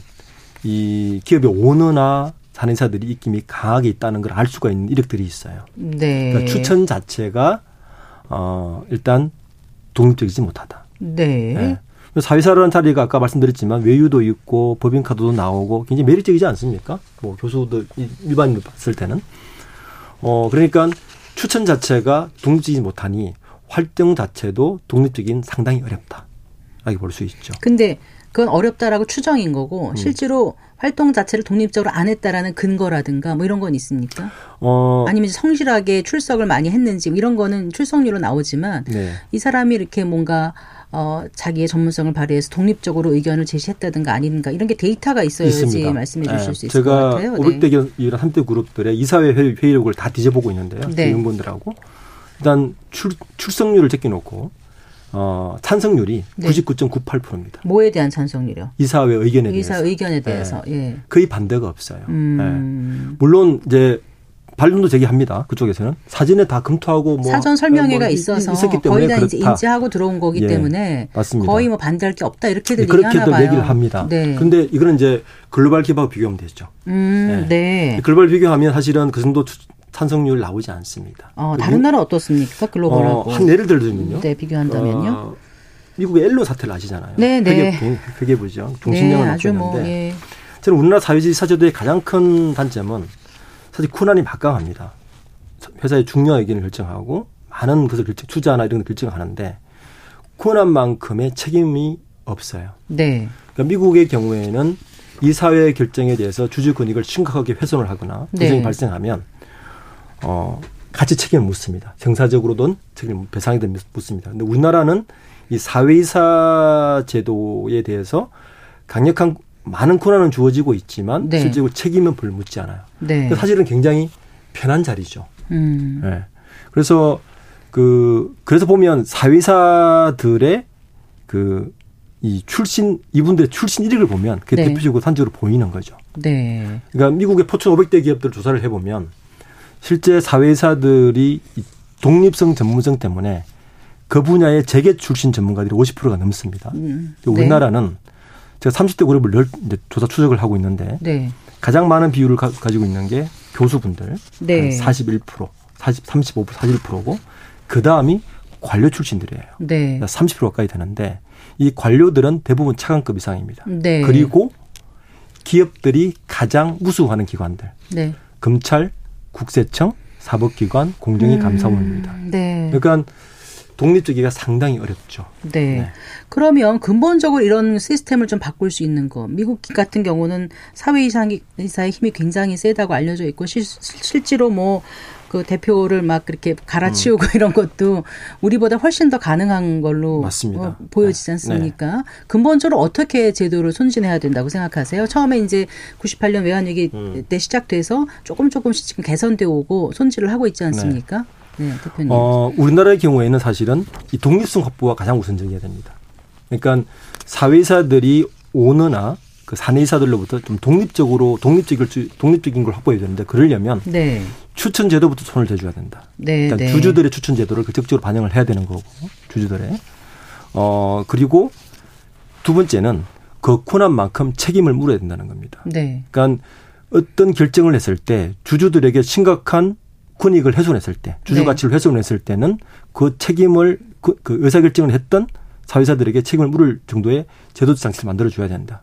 이 기업의 오너나 사내사들이 입김이 강하게 있다는 걸 알 수가 있는 이력들이 있어요. 네. 그러니까 추천 자체가 어 일단 독립적이지 못하다. 네. 네. 사회사라는 자리가 아까 말씀드렸지만 외유도 있고 법인카드도 나오고 굉장히 매력적이지 않습니까? 뭐 교수들 일반인으로 봤을 때는 어 그러니까 추천 자체가 독립적이지 못하니 활동 자체도 독립적인 상당히 어렵다. 라고 볼 수 있죠. 근데 그건 어렵다라고 추정인 거고 음. 실제로 활동 자체를 독립적으로 안 했다라는 근거라든가 뭐 이런 건 있습니까? 어. 아니면 성실하게 출석을 많이 했는지 뭐 이런 거는 출석률로 나오지만 네. 이 사람이 이렇게 뭔가 어, 자기의 전문성을 발휘해서 독립적으로 의견을 제시했다든가 아닌가 이런 게 데이터가 있어야지. 말씀해 주실 네. 수 있을 것 같아요. 제가 500대 이런 한대 그룹들의 이사회 회의록을 다 뒤져보고 있는데요. 네. 의원분들하고 일단 출, 출석률을 제껴놓고 어, 찬성률이 네. 99.98%입니다. 뭐에 대한 찬성률이요? 이사회 의견에 이사 대해서. 의견에 대해서. 네. 예. 거의 반대가 없어요. 음. 네. 물론 이제 반론도 제기합니다. 그쪽에서는 사진에 다 검토하고 뭐 사전 설명회가 뭐 있어서 있었기 때문에 거의 다 이제 인지하고 들어온 거기 예, 때문에 맞습니다. 거의 뭐 반대할 게 없다 이렇게들 네, 그렇게들 얘기를 합니다. 네. 그런데 이거는 이제 글로벌 기업하고 비교하면 되죠. 음, 네. 네. 글로벌 비교하면 사실은 그 정도 찬성률 나오지 않습니다. 어, 다른 나라 어떻습니까? 글로벌하고. 어, 한 예를 들면요. 네, 비교한다면요. 어, 미국의 엘로 사태를 아시잖아요. 네, 네. 회계, 부죠 중심령을 네, 있는데. 뭐, 예. 저는 우리나라 사회주의 사제도의 가장 큰 단점은 사실 쿠난이 막강합니다. 회사의 중요한 의견을 결정하고 많은 것을 결정, 투자나 이런 걸 결정하는데 쿠난만큼의 책임이 없어요. 네. 그러니까 미국의 경우에는 이 사회 결정에 대해서 주주 권익을 심각하게 훼손을 하거나 부정이 네. 발생하면 어, 같이 책임을 묻습니다. 형사적으로든 책임 배상이든 묻습니다. 근데 우리나라는 이 사회이사 제도에 대해서 강력한 많은 권한은 주어지고 있지만 네. 실제로 책임은 별 묻지 않아요. 네. 사실은 굉장히 편한 자리죠. 음. 네. 그래서 그 그래서 보면 사회사들의 그 이 출신 이분들의 출신 이력을 보면 그게 네. 대표적으로 산적으로 보이는 거죠. 네. 그러니까 미국의 포춘 500대 기업들 조사를 해보면 실제 사회사들이 독립성 전문성 때문에 그 분야의 재계 출신 전문가들이 50%가 넘습니다. 음. 네. 우리나라는 제가 30대 그룹을 늘 이제 조사 추적을 하고 있는데 네. 가장 많은 비율을 가, 지고 있는 게 교수분들 네. 41%, 40, 35%, 41%고 그 다음이 관료 출신들이에요. 네. 30% 그러니까 가까이 되는데 이 관료들은 대부분 차관급 이상입니다. 네. 그리고 기업들이 가장 무수하는 기관들, 네. 검찰, 국세청, 사법기관, 공정위 음, 감사원입니다. 네. 그러니까 독립적이가 상당히 어렵죠. 네. 네. 그러면 근본적으로 이런 시스템을 좀 바꿀 수 있는 거. 미국 같은 경우는 사회이사의 힘이 굉장히 세다고 알려져 있고 실, 실제로 뭐그 대표를 막 그렇게 갈아치우고 음. 이런 것도 우리보다 훨씬 더 가능한 걸로 맞습니다. 어, 보여지지 네. 않습니까? 네. 근본적으로 어떻게 제도를 손진해야 된다고 생각하세요? 처음에 이제 98년 외환위기 음. 때 시작돼서 조금 조금씩 지금 개선돼 오고 손질을 하고 있지 않습니까? 네, 네 대표님. 어, 우리나라의 경우에는 사실은 이 독립성 확보가 가장 우선적이어야 됩니다. 그러니까 사회사들이 오너나 그 사내이사들로부터 좀 독립적으로 독립적일 독립적인 걸 확보해야 되는데 그러려면 네. 추천 제도부터 손을 대줘야 된다. 네, 그러니까 네. 주주들의 추천 제도를 적극적으로 반영을 해야 되는 거고 주주들의 어 그리고 두 번째는 그 권한만큼 책임을 물어야 된다는 겁니다. 네. 그러니까 어떤 결정을 했을 때 주주들에게 심각한 권익을 훼손했을 때 주주 네. 가치를 훼손했을 때는 그 책임을 그, 그 의사결정을 했던 사회사들에게 책임을 물을 정도의 제도 장치를 만들어 줘야 된다.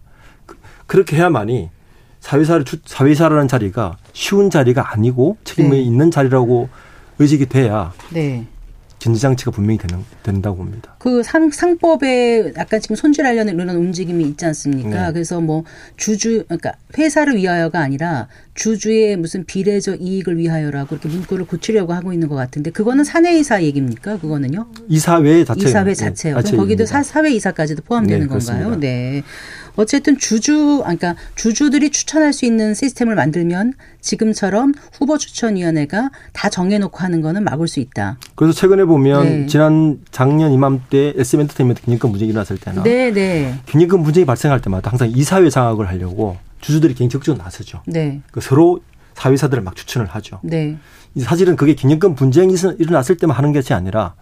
그 렇게 해야만이 사회사를 사회사라는 자리가 쉬운 자리가 아니고 책임이 네. 있는 자리라고 의식이 돼야 네. 견제장치가 분명히 되는, 된다고 봅니다. 그 상, 상법에 약간 지금 손질하려는 이런 움직임이 있지 않습니까? 네. 그래서 뭐 주주, 그러니까 회사를 위하여가 아니라 주주의 무슨 비례적 이익을 위하여라고 이렇게 문구를 고치려고 하고 있는 것 같은데 그거는 사내이사 얘기입니까? 그거는요? 이사회 자체. 이사회 자체요. 네, 거기도 사, 사회이사까지도 포함되는 네, 건가요? 네. 어쨌든 주주, 그러니까 주주들이 추천할 수 있는 시스템을 만들면 지금처럼 후보 추천위원회가 다 정해놓고 하는 거는 막을 수 있다. 그래서 최근에 보면 네. 지난 작년 이맘때 SM 엔터테인먼트 균형금 분쟁이 일어났을 때나 네, 네. 균형금 분쟁이 발생할 때마다 항상 이사회 장악을 하려고 주주들이 굉장히 적극적으로 나서죠. 네. 그 서로 사회사들을 막 추천을 하죠. 네. 사실은 그게 균형금 분쟁이 일어났을 때만 하는 것이 아니라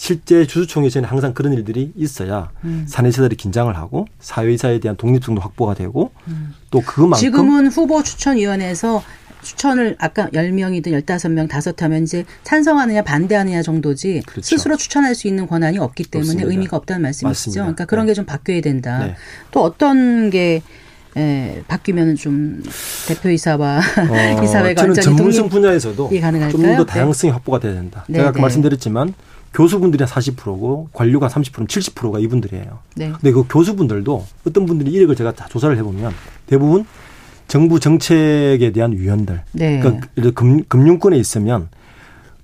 실제 주주총회에서는 항상 그런 일들이 있어야 음. 사내세들이 긴장을 하고 사회이사에 대한 독립성도 확보가 되고 음. 또 그만큼 지금은 후보 추천위원회에서 추천을 아까 10명이든 15명 다섯 하면 이제 찬성하느냐 반대하느냐 정도지 그렇죠. 스스로 추천할 수 있는 권한이 없기 때문에 없습니다. 의미가 없다는 말씀이시죠. 맞습니다. 그러니까 그런 네. 게좀 바뀌어야 된다. 네. 또 어떤 게 예, 바뀌면은 좀 대표이사와 어, 이사회가 저는 전문성 분야에서도 좀 더 다양성이 네. 확보가 돼야 된다. 네, 제가 아까 네. 말씀드렸지만 교수분들이 40%고 관료가 30% 70%가 이분들이에요. 네. 근데 그 교수분들도 어떤 분들이 이력을 제가 다 조사를 해보면 대부분 정부 정책에 대한 위원들. 네. 그러니까 금, 금융권에 있으면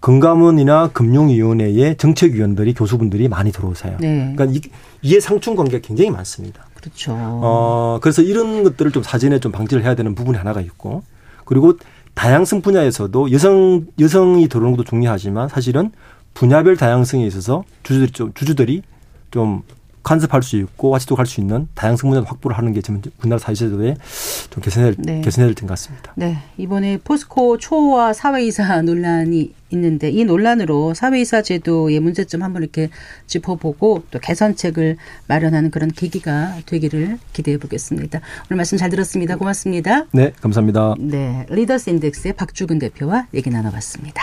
금감원이나 금융위원회의 정책위원들이 교수분들이 많이 들어오세요. 네. 그러니까 이, 이해 상충 관계가 굉장히 많습니다. 그렇죠. 어, 그래서 이런 것들을 좀 사전에 좀 방지를 해야 되는 부분이 하나가 있고 그리고 다양성 분야에서도 여성 여성이 들어오는 것도 중요하지만 사실은 분야별 다양성에 있어서 주주들이 좀 주주들이 좀 간섭할 수 있고 와치도 갈수 있는 다양성 문화 확보를 하는 게 지금 우리나라 사회제도에 좀 개선해야, 네. 개선해야 될 것 같습니다. 네. 이번에 포스코 초와 사회이사 논란이 있는데 이 논란으로 사회이사 제도의 문제점 한번 이렇게 짚어보고 또 개선책을 마련하는 그런 계기가 되기를 기대해 보겠습니다. 오늘 말씀 잘 들었습니다. 고맙습니다. 네. 감사합니다. 네. 리더스 인덱스의 박주근 대표와 얘기 나눠봤습니다.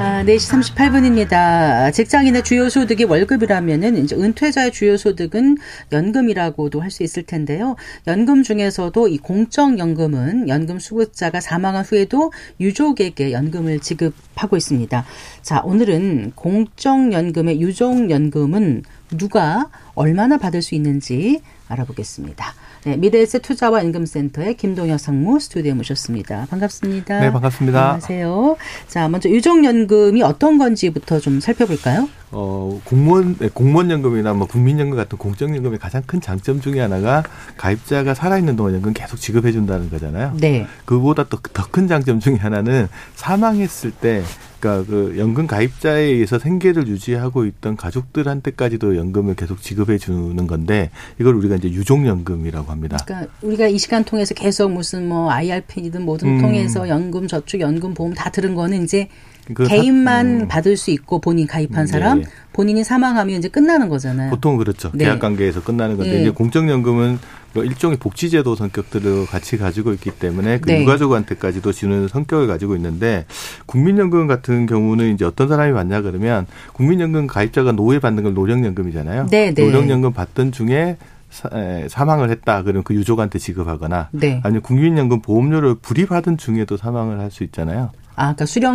4시 38분입니다. 직장인의 주요 소득이 월급이라면은 이제 은퇴자의 주요 소득은 연금이라고도 할 수 있을 텐데요. 연금 중에서도 이 공적연금은 연금 수급자가 사망한 후에도 유족에게 연금을 지급하고 있습니다. 자, 오늘은 공적연금의 유족연금은 누가 얼마나 받을 수 있는지 알아보겠습니다. 네, 미래에셋 투자와 임금센터의 김동혁 상무 스튜디오에 모셨습니다. 반갑습니다. 네, 반갑습니다. 안녕하세요. 자, 먼저 유족연금이 어떤 건지부터 좀 살펴볼까요? 어, 공무원, 네, 공무원연금이나 뭐 국민연금 같은 공적연금의 가장 큰 장점 중에 하나가 가입자가 살아있는 동안 연금 계속 지급해준다는 거잖아요. 네. 그보다 또더큰 장점 중에 하나는 사망했을 때 그러니까 그 연금 가입자에 의해서 생계를 유지하고 있던 가족들한테까지도 연금을 계속 지급해 주는 건데 이걸 우리가 이제 유족연금이라고 합니다. 그러니까 우리가 이 시간 통해서 계속 무슨 뭐 IRP든 뭐든 음. 통해서 연금 저축 연금 보험 다 들은 거는 이제 그 개인만 사, 음. 받을 수 있고 본인 가입한 사람 네. 본인이 사망하면 이제 끝나는 거잖아요. 보통 그렇죠. 네. 계약 관계에서 끝나는 건데 네. 이제 공적연금은 뭐 일종의 복지제도 성격들을 같이 가지고 있기 때문에 그 네. 유가족한테까지도 주는 성격을 가지고 있는데 국민연금 같은 경우는 이제 어떤 사람이 받냐 그러면 국민연금 가입자가 노예 받는 건 노령연금이잖아요. 네, 네. 노령연금 받던 중에 사, 망을 했다 그러면 그 유족한테 지급하거나 네. 아니면 국민연금 보험료를 불입하던 중에도 사망을 할 수 있잖아요. 아, 그러니까 수령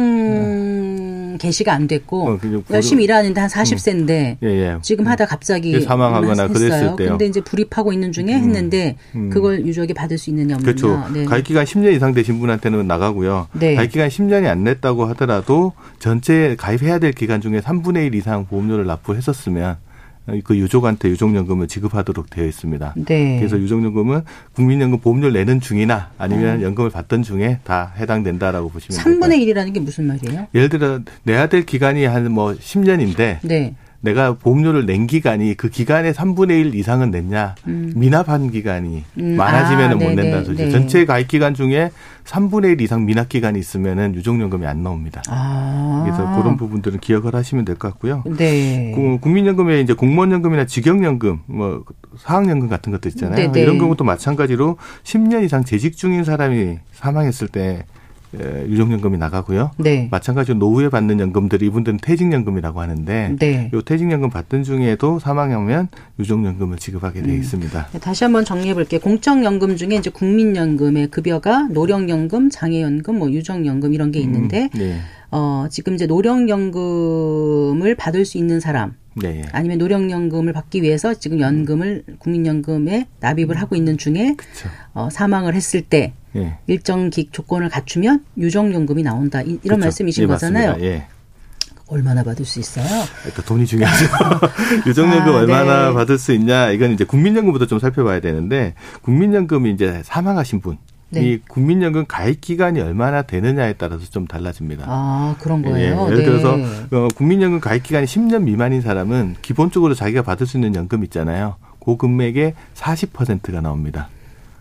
네. 개시가 안 됐고 어, 열심히 일하는데 한 40세인데 음. 예, 예. 지금 하다 갑자기 사망하거나 그랬을 때요. 근데 이제 불입하고 있는 중에 음. 했는데 음. 그걸 유족이 받을 수 있느냐 없느냐. 그렇죠. 네. 가입 기간 10년 이상 되신 분한테는 나가고요. 네. 가입 기간 10년이 안 냈다고 하더라도 전체 가입해야 될 기간 중에 3분의 1 이상 보험료를 납부했었으면 그 유족한테 유족연금을 지급하도록 되어 있습니다. 네. 그래서 유족연금은 국민연금 보험료를 내는 중이나 아니면 어. 연금을 받던 중에 다 해당된다라고 보시면 됩니다. 3분의 1이라는 게 무슨 말이에요? 예를 들어 내야 될 기간이 한 뭐 10년인데 네. 내가 보험료를 낸 기간이 그 기간의 3분의 1 이상은 냈냐 음. 미납한 기간이 음. 많아지면 아, 못 낸다는 소리죠. 네. 전체 가입 기간 중에 3분의 1 이상 미납 기간이 있으면 은 유족연금이 안 나옵니다. 아. 그래서 그런 부분들은 기억을 하시면 될 것 같고요. 네. 국민연금에 이제 공무원연금이나 직영연금, 뭐 사학연금 같은 것도 있잖아요. 네네. 네. 이런 경우도 마찬가지로 10년 이상 재직 중인 사람이 사망했을 때 예, 유족연금이 나가고요. 네. 마찬가지로 노후에 받는 연금들 이분들은 퇴직연금이라고 하는데 네. 요 퇴직연금 받던 중에도 사망하면 유족연금을 지급하게 돼 음. 있습니다. 음. 다시 한번 정리해 볼게요. 공적연금 중에 이제 국민연금의 급여가 노령연금, 장애연금, 뭐 유족연금 이런 게 있는데 음. 네. 어, 지금 이제 노령연금을 받을 수 있는 사람 네. 아니면 노령연금을 받기 위해서 지금 연금을 국민연금에 납입을 하고 있는 중에 어, 사망을 했을 때 예. 일정 기 조건을 갖추면 유정연금이 나온다 이, 런. 말씀이신 예, 거잖아요. 예. 얼마나 받을 수 있어요? 일단 돈이 중요하죠. 유정연금 아, 얼마나 네. 받을 수 있냐 이건 이제 국민연금부터 좀 살펴봐야 되는데 국민연금이 이제 사망하신 분. 네. 이 국민연금 가입 기간이 얼마나 되느냐에 따라서 좀 달라집니다. 아 그런 예, 거예요. 예, 예를 들어서 네. 어, 국민연금 가입 기간이 10년 미만인 사람은 기본적으로 자기가 받을 수 있는 연금 있잖아요. 그 금액의 40%가 나옵니다.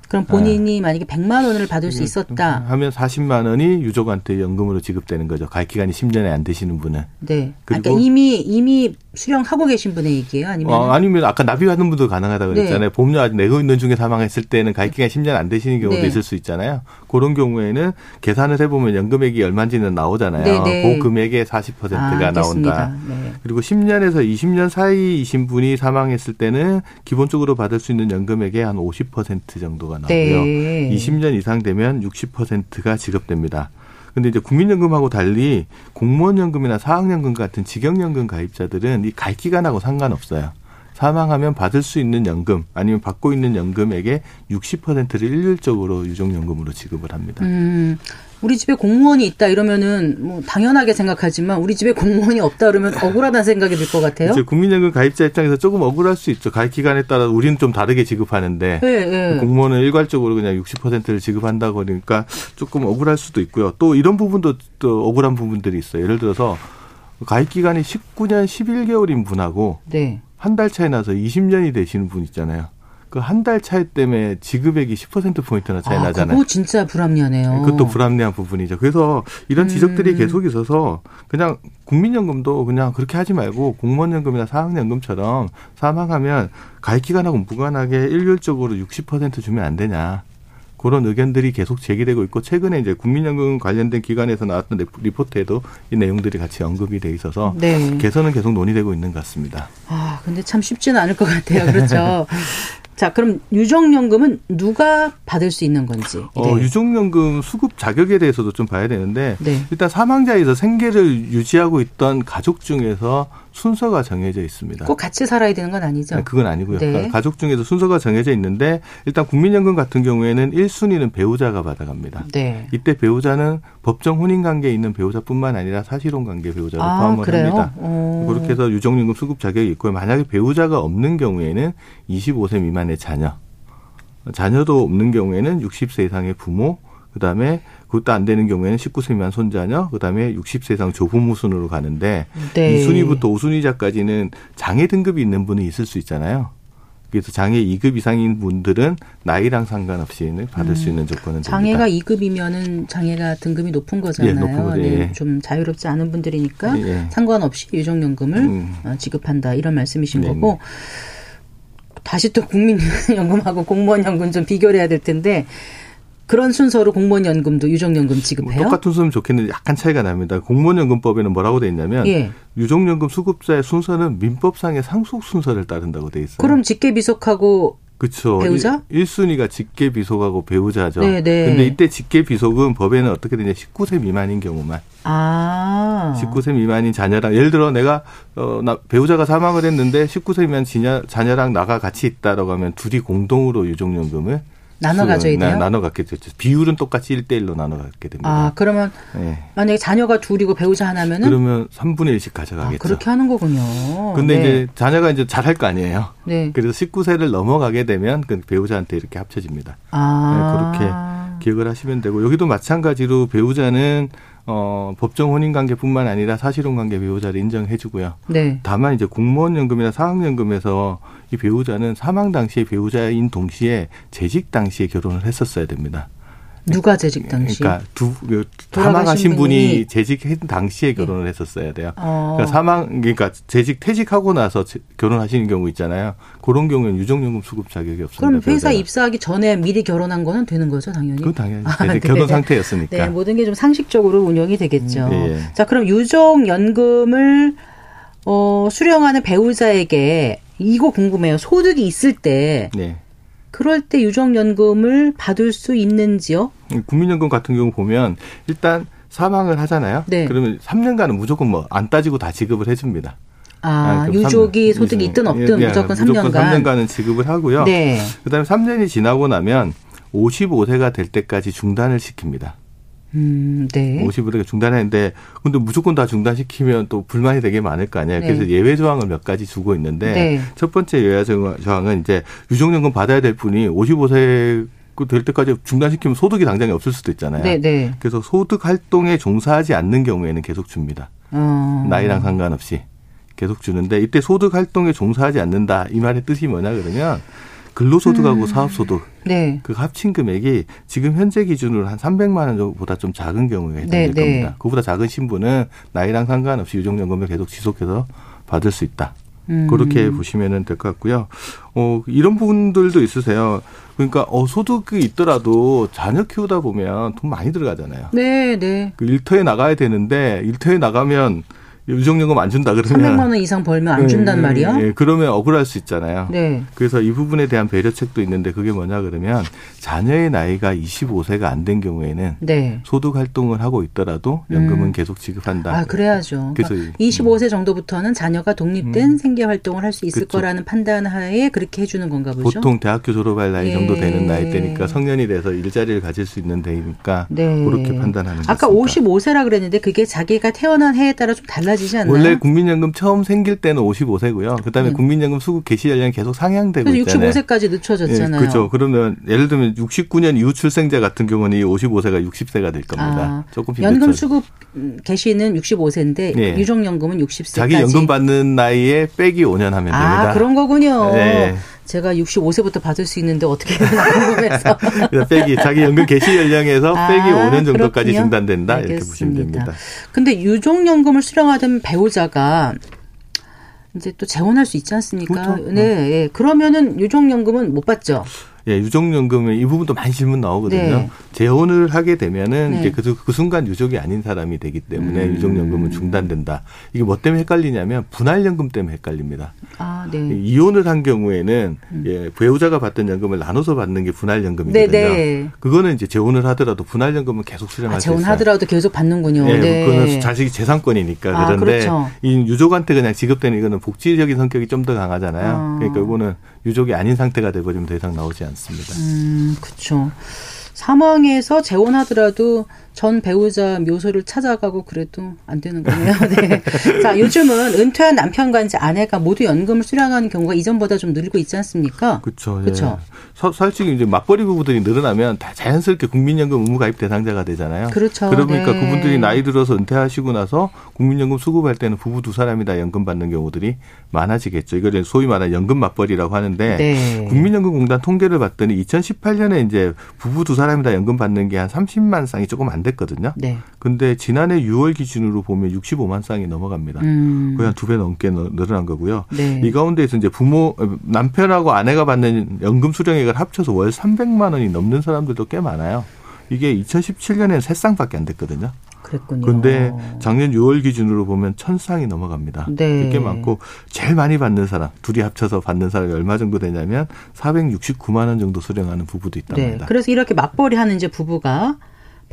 그럼 본인이 네. 만약에 100만 원을 받을 수 있었다 하면 40만 원이 유족한테 연금으로 지급되는 거죠. 가입 기간이 10년이 안 되시는 분은. 네. 그러니까 이미 이미 수령하고 계신 분의 얘기예요? 아니면 어, 아니면 아까 납입하는 분도 가능하다고 네. 그랬잖아요. 네. 보험료 아직 내고 있는 중에 사망했을 때는 가입 기간 10년 안 되시는 경우도 네. 있을 수 있잖아요. 그런 경우에는 계산을 해 보면 연금액이 얼마인지는 나오잖아요. 네, 네. 그 금액의 40%가 아, 나온다. 네. 그리고 10년에서 20년 사이이신 분이 사망했을 때는 기본적으로 받을 수 있는 연금액의 한 50% 정도가 나오고요. 20년 이상 되면 60%가 지급됩니다. 근데 이제 국민연금하고 달리 공무원연금이나 사학연금 같은 직영연금 가입자들은 이 가입 기간하고 상관없어요. 사망하면 받을 수 있는 연금 아니면 받고 있는 연금액의 60%를 일률적으로 유족연금으로 지급을 합니다. 음, 우리 집에 공무원이 있다 이러면은 뭐 당연하게 생각하지만 우리 집에 공무원이 없다 그러면 억울하다는 생각이 들 것 같아요. 이제 국민연금 가입자 입장에서 조금 억울할 수 있죠. 가입 기간에 따라 우리는 좀 다르게 지급하는데 네, 네. 공무원은 일괄적으로 그냥 60%를 지급한다고 그러니까 조금 억울할 수도 있고요. 또 이런 부분도 또 억울한 부분들이 있어요. 예를 들어서 가입 기간이 19년 11개월인 분하고 네. 한달 차이 나서 20년이 되시는 분 있잖아요. 그 한 달 차이 때문에 지급액이 10% 포인트나 차이 아, 나잖아요. 그거 진짜 불합리하네요. 네, 그것도 불합리한 부분이죠. 그래서 이런 지적들이 음. 계속 있어서 그냥 국민연금도 그냥 그렇게 하지 말고 공무원연금이나 사학연금처럼 사망하면 가입 기간하고 무관하게 일률적으로 60% 주면 안 되냐. 그런 의견들이 계속 제기되고 있고 최근에 이제 국민연금 관련된 기관에서 나왔던 리포트에도 이 내용들이 같이 언급이 돼 있어서 네. 개선은 계속 논의되고 있는 것 같습니다. 아 근데 참 쉽지는 않을 것 같아요. 그렇죠. 자, 그럼 유족연금은 누가 받을 수 있는 건지. 어, 네. 어, 유족연금 수급 자격에 대해서도 좀 봐야 되는데 네. 일단 사망자에서 생계를 유지하고 있던 가족 중에서 순서가 정해져 있습니다. 꼭 같이 살아야 되는 건 아니죠? 네, 그건 아니고요. 네. 그러니까 가족 중에서 순서가 정해져 있는데 일단 국민연금 같은 경우에는 1순위는 배우자가 받아갑니다. 네. 이때 배우자는 법정 혼인 관계에 있는 배우자뿐만 아니라 사실혼 관계 배우자를 아, 포함을 그래요? 합니다. 오. 그렇게 해서 유족연금 수급 자격이 있고요. 만약에 배우자가 없는 경우에는 25세 미만의 자녀, 자녀도 없는 경우에는 60세 이상의 부모, 그다음에 그것도 안 되는 경우에는 19세 미만 손자녀, 그다음에 60세 이상 조부모 순으로 가는데 네. 2순위부터 5순위자까지는 장애 등급이 있는 분이 있을 수 있잖아요. 그래서 장애 2급 이상인 분들은 나이랑 상관없이 받을 음. 수 있는 조건은 장애가 됩니다. 2급이면은 장애가 등급이 높은 거잖아요. 예, 높은 거죠. 네, 예. 좀 자유롭지 않은 분들이니까 예. 상관없이 유족연금을 음. 어, 지급한다 이런 말씀이신 네네. 거고 다시 또 국민연금하고 공무원연금 좀 비교를 해야 될 텐데 그런 순서로 공무원 연금도 유족연금 지급해요? 뭐 똑같은 순서면 좋겠는데 약간 차이가 납니다. 공무원 연금법에는 뭐라고 돼 있냐면 예. 유족연금 수급자의 순서는 민법상의 상속 순서를 따른다고 돼 있어요. 그럼 직계비속하고 그렇죠. 배우자? 1, 순위가 직계 비속하고 배우자죠. 네, 네. 근데 이때 직계 비속은 법에는 어떻게 되냐? 19세 미만인 경우만. 아. 19세 미만인 자녀랑 예를 들어 내가 어 나 배우자가 사망을 했는데 19세 미만 자녀 자녀랑 나가 같이 있다라고 하면 둘이 공동으로 유족연금을 나눠 가져야 돼요? 나눠 갖게 되죠. 비율은 똑같이 1대1로 나눠 갖게 됩니다. 아, 그러면 네. 만약에 자녀가 둘이고 배우자 하나면은 그러면 3분의 1씩 가져가겠죠. 아, 그렇게 하는 거군요. 근데 네. 이제 자녀가 이제 잘할 거 아니에요. 네. 그래서 19세를 넘어가게 되면 그 배우자한테 이렇게 합쳐집니다. 아. 네, 그렇게 기억을 하시면 되고 여기도 마찬가지로 배우자는 어, 법정 혼인 관계뿐만 아니라 사실혼 관계 배우자를 인정해 주고요. 네. 다만 이제 공무원 연금이나 사학연금에서 이 배우자는 사망 당시에 배우자인 동시에 재직 당시에 결혼을 했었어야 됩니다. 누가 재직 당시? 그러니까 두그 사망하신 분이 재직한 당시에 예. 결혼을 네. 했었어야 돼요. 어. 그러니까 사망 그러니까 재직 퇴직하고 나서 결혼하시는 경우 있잖아요. 그런 경우는 유족연금 수급 자격이 없습니다. 그럼 회사 배우자가. 입사하기 전에 미리 결혼한 거는 되는 거죠, 당연히. 그 당연히 아, 네. 결혼 상태였으니까. 네, 모든 게 좀 상식적으로 운영이 되겠죠. 네. 자, 그럼 유족연금을 어, 수령하는 배우자에게 이거 궁금해요. 소득이 있을 때 네. 그럴 때 유족연금을 받을 수 있는지요? 국민연금 같은 경우 보면 일단 사망을 하잖아요. 네. 그러면 3년간은 무조건 뭐 안 따지고 다 지급을 해줍니다. 아, 아 유족이 3, 소득이 있든 없든 예, 무조건 3년간. 무조건 3년간은 지급을 하고요. 네. 그다음에 3년이 지나고 나면 55세가 될 때까지 중단을 시킵니다. 음, 네. 50으로 중단했는데 근데 무조건 다 중단시키면 또 불만이 되게 많을 거 아니에요. 네. 그래서 예외 조항을 몇 가지 주고 있는데 네. 첫 번째 예외 조항은 이제 유족연금 받아야 될 분이 55세 될 때까지 중단시키면 소득이 당장에 없을 수도 있잖아요. 네, 네. 그래서 소득 활동에 종사하지 않는 경우에는 계속 줍니다. 어. 나이랑 상관없이 계속 주는데 이때 소득 활동에 종사하지 않는다 이 말의 뜻이 뭐냐 그러면 근로소득하고 음. 사업소득 네. 그 합친 금액이 지금 현재 기준으로 한 300만 원 정도보다 좀 작은 경우에 해당될 네, 네. 겁니다. 그보다 작은 신분은 나이랑 상관없이 유족연금을 계속 지속해서 받을 수 있다. 음. 그렇게 보시면 될 것 같고요. 어, 이런 부분들도 있으세요. 그러니까 어, 소득이 있더라도 자녀 키우다 보면 돈 많이 들어가잖아요. 네, 네. 그 일터에 나가야 되는데 일터에 나가면 유족연금 안 준다 그러면 300만 원 이상 벌면 안 준단 네, 말이야? 네, 그러면 억울할 수 있잖아요. 네. 그래서 이 부분에 대한 배려책도 있는데 그게 뭐냐 그러면 자녀의 나이가 25세가 안 된 경우에는 네. 소득 활동을 하고 있더라도 연금은 음. 계속 지급한다. 아 그래야죠. 그래서 그러니까 25세 정도부터는 자녀가 독립된 음. 생계 활동을 할 수 있을 그렇죠. 거라는 판단하에 그렇게 해주는 건가 보죠. 보통 대학교 졸업할 나이 정도 되는 나이 때니까 성년이 돼서 일자리를 가질 수 있는 데니까 네. 그렇게 판단하는 아까 55세라 그랬는데 그게 자기가 태어난 해에 따라 좀 달라. 달라지지 않나요? 원래 국민연금 처음 생길 때는 55세고요. 그다음에 네. 국민연금 수급 개시 연령이 계속 상향되고 있잖아요. 65세까지 늦춰졌잖아요. 예, 그렇죠. 그러면 예를 들면 69년 이후 출생자 같은 경우는 55세가 60세가 될 겁니다. 아, 조금씩 연금 늦춰. 수급 개시는 65세인데 네. 유족연금은 60세까지. 자기 연금 받는 나이에 빼기 5년 하면 아, 됩니다. 아, 그런 거군요. 네. 제가 65세부터 받을 수 있는데 어떻게 궁금해서. 빼기 자기 연금 개시 연령에서 아, 빼기 5년 정도까지 그렇군요. 중단된다 알겠습니다. 이렇게 보시면 됩니다. 근데 유족연금을 수령하던 배우자가 이제 또 재혼할 수 있지 않습니까? 그렇죠. 네, 네. 그러면은 유족연금은 못 받죠. 예, 유족연금의 이 부분도 많이 질문 나오거든요. 네. 재혼을 하게 되면은 네. 이제 그, 그 순간 유족이 아닌 사람이 되기 때문에 음. 유족연금은 중단된다. 이게 뭐 때문에 헷갈리냐면 분할연금 때문에 헷갈립니다. 아, 네. 이혼을 한 경우에는 음. 예, 배우자가 받던 연금을 나눠서 받는 게 분할연금이거든요. 네, 네. 그거는 이제 재혼을 하더라도 분할연금은 계속 수령할 아, 수 있어요. 재혼하더라도 계속 받는군요. 예, 네. 그거는 자식이 재산권이니까 아, 그런데 그렇죠. 이 유족한테 그냥 지급되는 이거는 복지적인 성격이 좀 더 강하잖아요. 아. 그러니까 이거는 유족이 아닌 상태가 되버리면 더 이상 나오지 않습니다. 음, 그렇죠. 사망해서 재혼하더라도 전 배우자 묘소를 찾아가고 그래도 안 되는 거네요. 네. 자, 요즘은 은퇴한 남편과 이제 아내가 모두 연금을 수령하는 경우가 이전보다 좀 늘고 있지 않습니까? 그렇죠. 그렇죠. 예. 솔직히 이제 맞벌이 부부들이 늘어나면 다 자연스럽게 국민연금 의무 가입 대상자가 되잖아요. 그렇죠. 그러니까 네. 그분들이 나이 들어서 은퇴하시고 나서 국민연금 수급할 때는 부부 두 사람이 다 연금 받는 경우들이 많아지겠죠. 이걸 소위 말하는 연금 맞벌이라고 하는데 네. 국민연금공단 통계를 봤더니 2018년에 이제 부부 두 사람이 다 연금 받는 게 한 30만 쌍이 조금 안 됐거든요. 네. 근데 지난해 6월 기준으로 보면 65만 쌍이 넘어갑니다. 음. 거의 한 두 배 넘게 늘어난 거고요. 네. 이 가운데에서 이제 부모 남편하고 아내가 받는 연금 수령액을 합쳐서 월 300만 원이 넘는 사람들도 꽤 많아요. 이게 2017년에는 세 쌍밖에 안 됐거든요. 그랬군요. 근데 작년 6월 기준으로 보면 천 쌍이 넘어갑니다. 네. 꽤 많고 제일 많이 받는 사람 둘이 합쳐서 받는 사람이 얼마 정도 되냐면 469만 원 정도 수령하는 부부도 있답니다. 네. 그래서 이렇게 맞벌이 하는 이제 부부가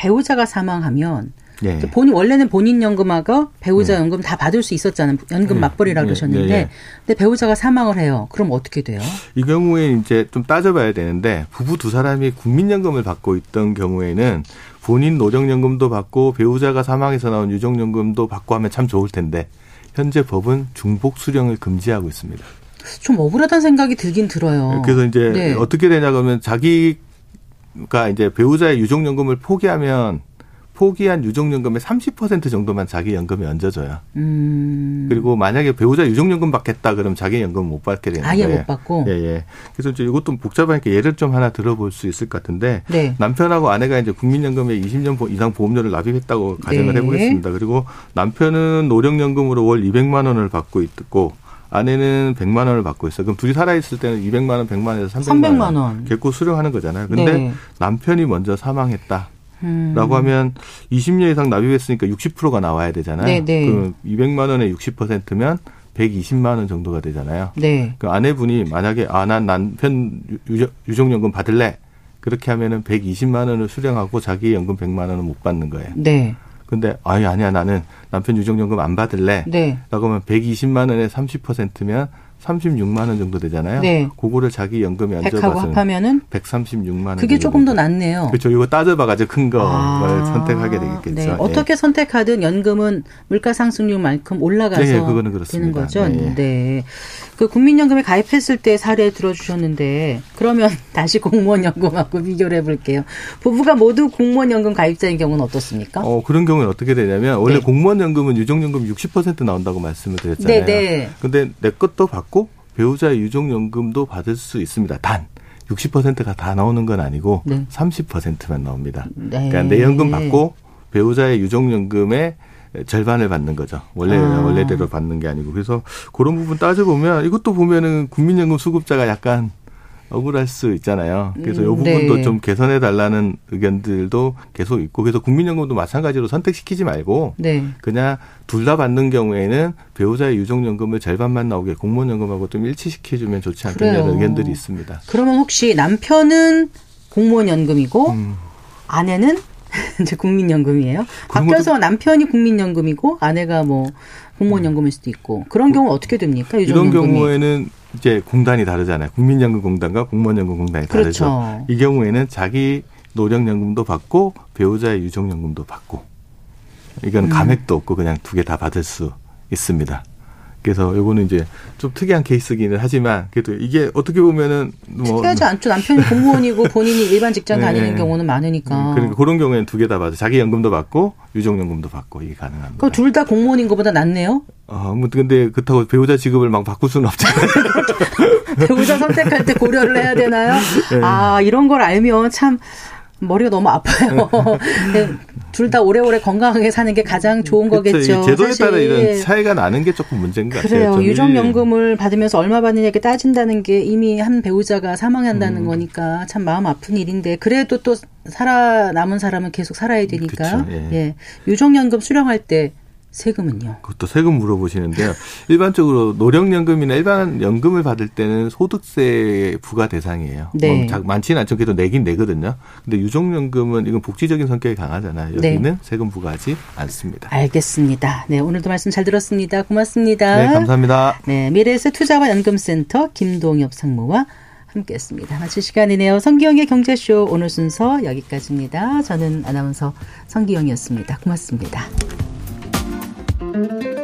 배우자가 사망하면 네. 본인 원래는 본인 연금하고 배우자 네. 연금 다 받을 수 있었잖아요. 연금 네. 맞벌이라고 네. 그러셨는데, 네. 근데 배우자가 사망을 해요. 그럼 어떻게 돼요? 이 경우에 이제 좀 따져봐야 되는데 부부 두 사람이 국민연금을 받고 있던 경우에는 본인 노령연금도 받고 배우자가 사망해서 나온 유족연금도 받고 하면 참 좋을 텐데 현재 법은 중복 수령을 금지하고 있습니다. 좀 억울하다는 생각이 들긴 들어요. 그래서 이제 어떻게 되냐 그러면 자기 가 이제 배우자의 유족연금을 포기하면 포기한 유족연금의 30% 정도만 자기 연금에 얹어줘요. 음. 그리고 만약에 배우자 유족연금 받겠다 그러면 자기 연금 못 받게 되는 아예 못 받고. 예, 예. 그래서 이제 이것도 복잡하니까 예를 좀 하나 들어볼 수 있을 것 같은데 네. 남편하고 아내가 이제 국민연금에 20년 이상 보험료를 납입했다고 가정을 네. 해보겠습니다. 그리고 남편은 노령연금으로 월 200만 원을 받고 있고 아내는 100만 원을 받고 있어요. 그럼 둘이 살아있을 때는 200만 원, 100만 원에서 300만, 300만 원. 개고 수령하는 거잖아요. 근데 네. 남편이 먼저 사망했다. 음. 라고 하면 20년 이상 납입했으니까 60%가 나와야 되잖아요. 네, 네. 그 200만 원의 60%면 120만 원 정도가 되잖아요. 네. 그 아내분이 만약에 아 난 남편 유족연금 받을래 그렇게 하면은 120만 원을 수령하고 자기 연금 100만 원은 못 받는 거예요. 네. 근데 아니 아니야 나는 남편 유족연금 안 받을래. 네. 라고 하면 120만 원의 30%면 36만 원 정도 되잖아요. 네. 그거를 자기 연금에 얹어봐서 합하면은 136만 원. 그게 조금 더 낫네요. 그렇죠. 이거 따져봐가지고 큰 거를 아. 선택하게 되겠겠죠. 네. 어떻게 선택하든 연금은 물가 상승률만큼 올라가서 네, 그거는 되는 거죠. 네. 네. 그 국민연금에 가입했을 때 사례 들어주셨는데 그러면 다시 공무원 연금하고 비교를 해볼게요. 부부가 모두 공무원 연금 가입자인 경우는 어떻습니까? 어 그런 경우는 어떻게 되냐면 원래 네. 공무원 연금은 유족연금 60% 나온다고 말씀을 드렸잖아요. 네, 네. 근데 내 것도 받고 배우자의 유족연금도 받을 수 있습니다. 단 60%가 다 나오는 건 아니고 네. 30%만 나옵니다. 네. 그러니까 내 연금 받고 배우자의 유족연금에 절반을 받는 거죠. 원래 아. 원래대로 받는 게 아니고 그래서 그런 부분 따져 보면 이것도 보면은 국민연금 수급자가 약간 억울할 수 있잖아요. 그래서 이 음, 부분도 네. 좀 개선해 달라는 의견들도 계속 있고 그래서 국민연금도 마찬가지로 선택시키지 말고 네. 그냥 둘 다 받는 경우에는 배우자의 유족연금을 절반만 나오게 공무원연금하고 좀 일치시켜주면 좋지 않겠냐는 의견들이 있습니다. 그러면 혹시 남편은 공무원연금이고 음. 아내는 이제 국민연금이에요. 바뀌어서 남편이 국민연금이고 아내가 뭐 공무원연금일 수도 있고 그런 경우 어떻게 됩니까? 이런 경우에는 이제 공단이 다르잖아요. 국민연금공단과 공무원연금공단이 다르죠. 그렇죠. 이 경우에는 자기 노령연금도 받고 배우자의 유족연금도 받고 이건 음. 감액도 없고 그냥 두 개 다 받을 수 있습니다. 그래서 요거는 이제 좀 특이한 케이스기는 하지만 그래도 이게 어떻게 보면은 뭐 특이하지 않죠. 남편이 공무원이고 본인이 일반 직장 네. 다니는 경우는 많으니까. 음, 그러니까 그런 경우에는 두 개 다 받아. 자기 연금도 받고 유족 연금도 받고 이게 가능합니다. 그럼 둘 다 공무원인 것보다 낫네요. 어, 뭐 근데 그렇다고 배우자 직업을 막 바꿀 수는 없잖아요. 배우자 선택할 때 고려를 해야 되나요? 네. 아 이런 걸 알면 참 머리가 너무 아파요. 네. 둘다 오래오래 건강하게 사는 게 가장 좋은 그렇죠. 거겠죠. 제도에. 따라 이런 차이가 나는 게 조금 문제인 것 그래요. 같아요. 유족연금을 받으면서 얼마 받느냐 이렇게 따진다는 게 이미 한 배우자가 사망한다는 음. 거니까 참 마음 아픈 일인데 그래도 또 살아 남은 사람은 계속 살아야 되니까. 그렇죠. 예. 예. 유족연금 수령할 때 세금은요? 그것도 세금 물어보시는데요. 일반적으로 노령연금이나 일반 연금을 받을 때는 소득세 부과 대상이에요. 네. 뭐 많지는 않죠. 그래도 내긴 내거든요. 근데 유족연금은 이건 복지적인 성격이 강하잖아요. 여기는 네. 세금 부과하지 않습니다. 알겠습니다. 네, 오늘도 말씀 잘 들었습니다. 고맙습니다. 네, 감사합니다. 네, 미래에셋 투자와 연금센터 김동엽 상무와 함께했습니다. 마칠 시간이네요. 성기영의 경제쇼 오늘 순서 여기까지입니다. 저는 아나운서 성기영이었습니다. 고맙습니다. thank you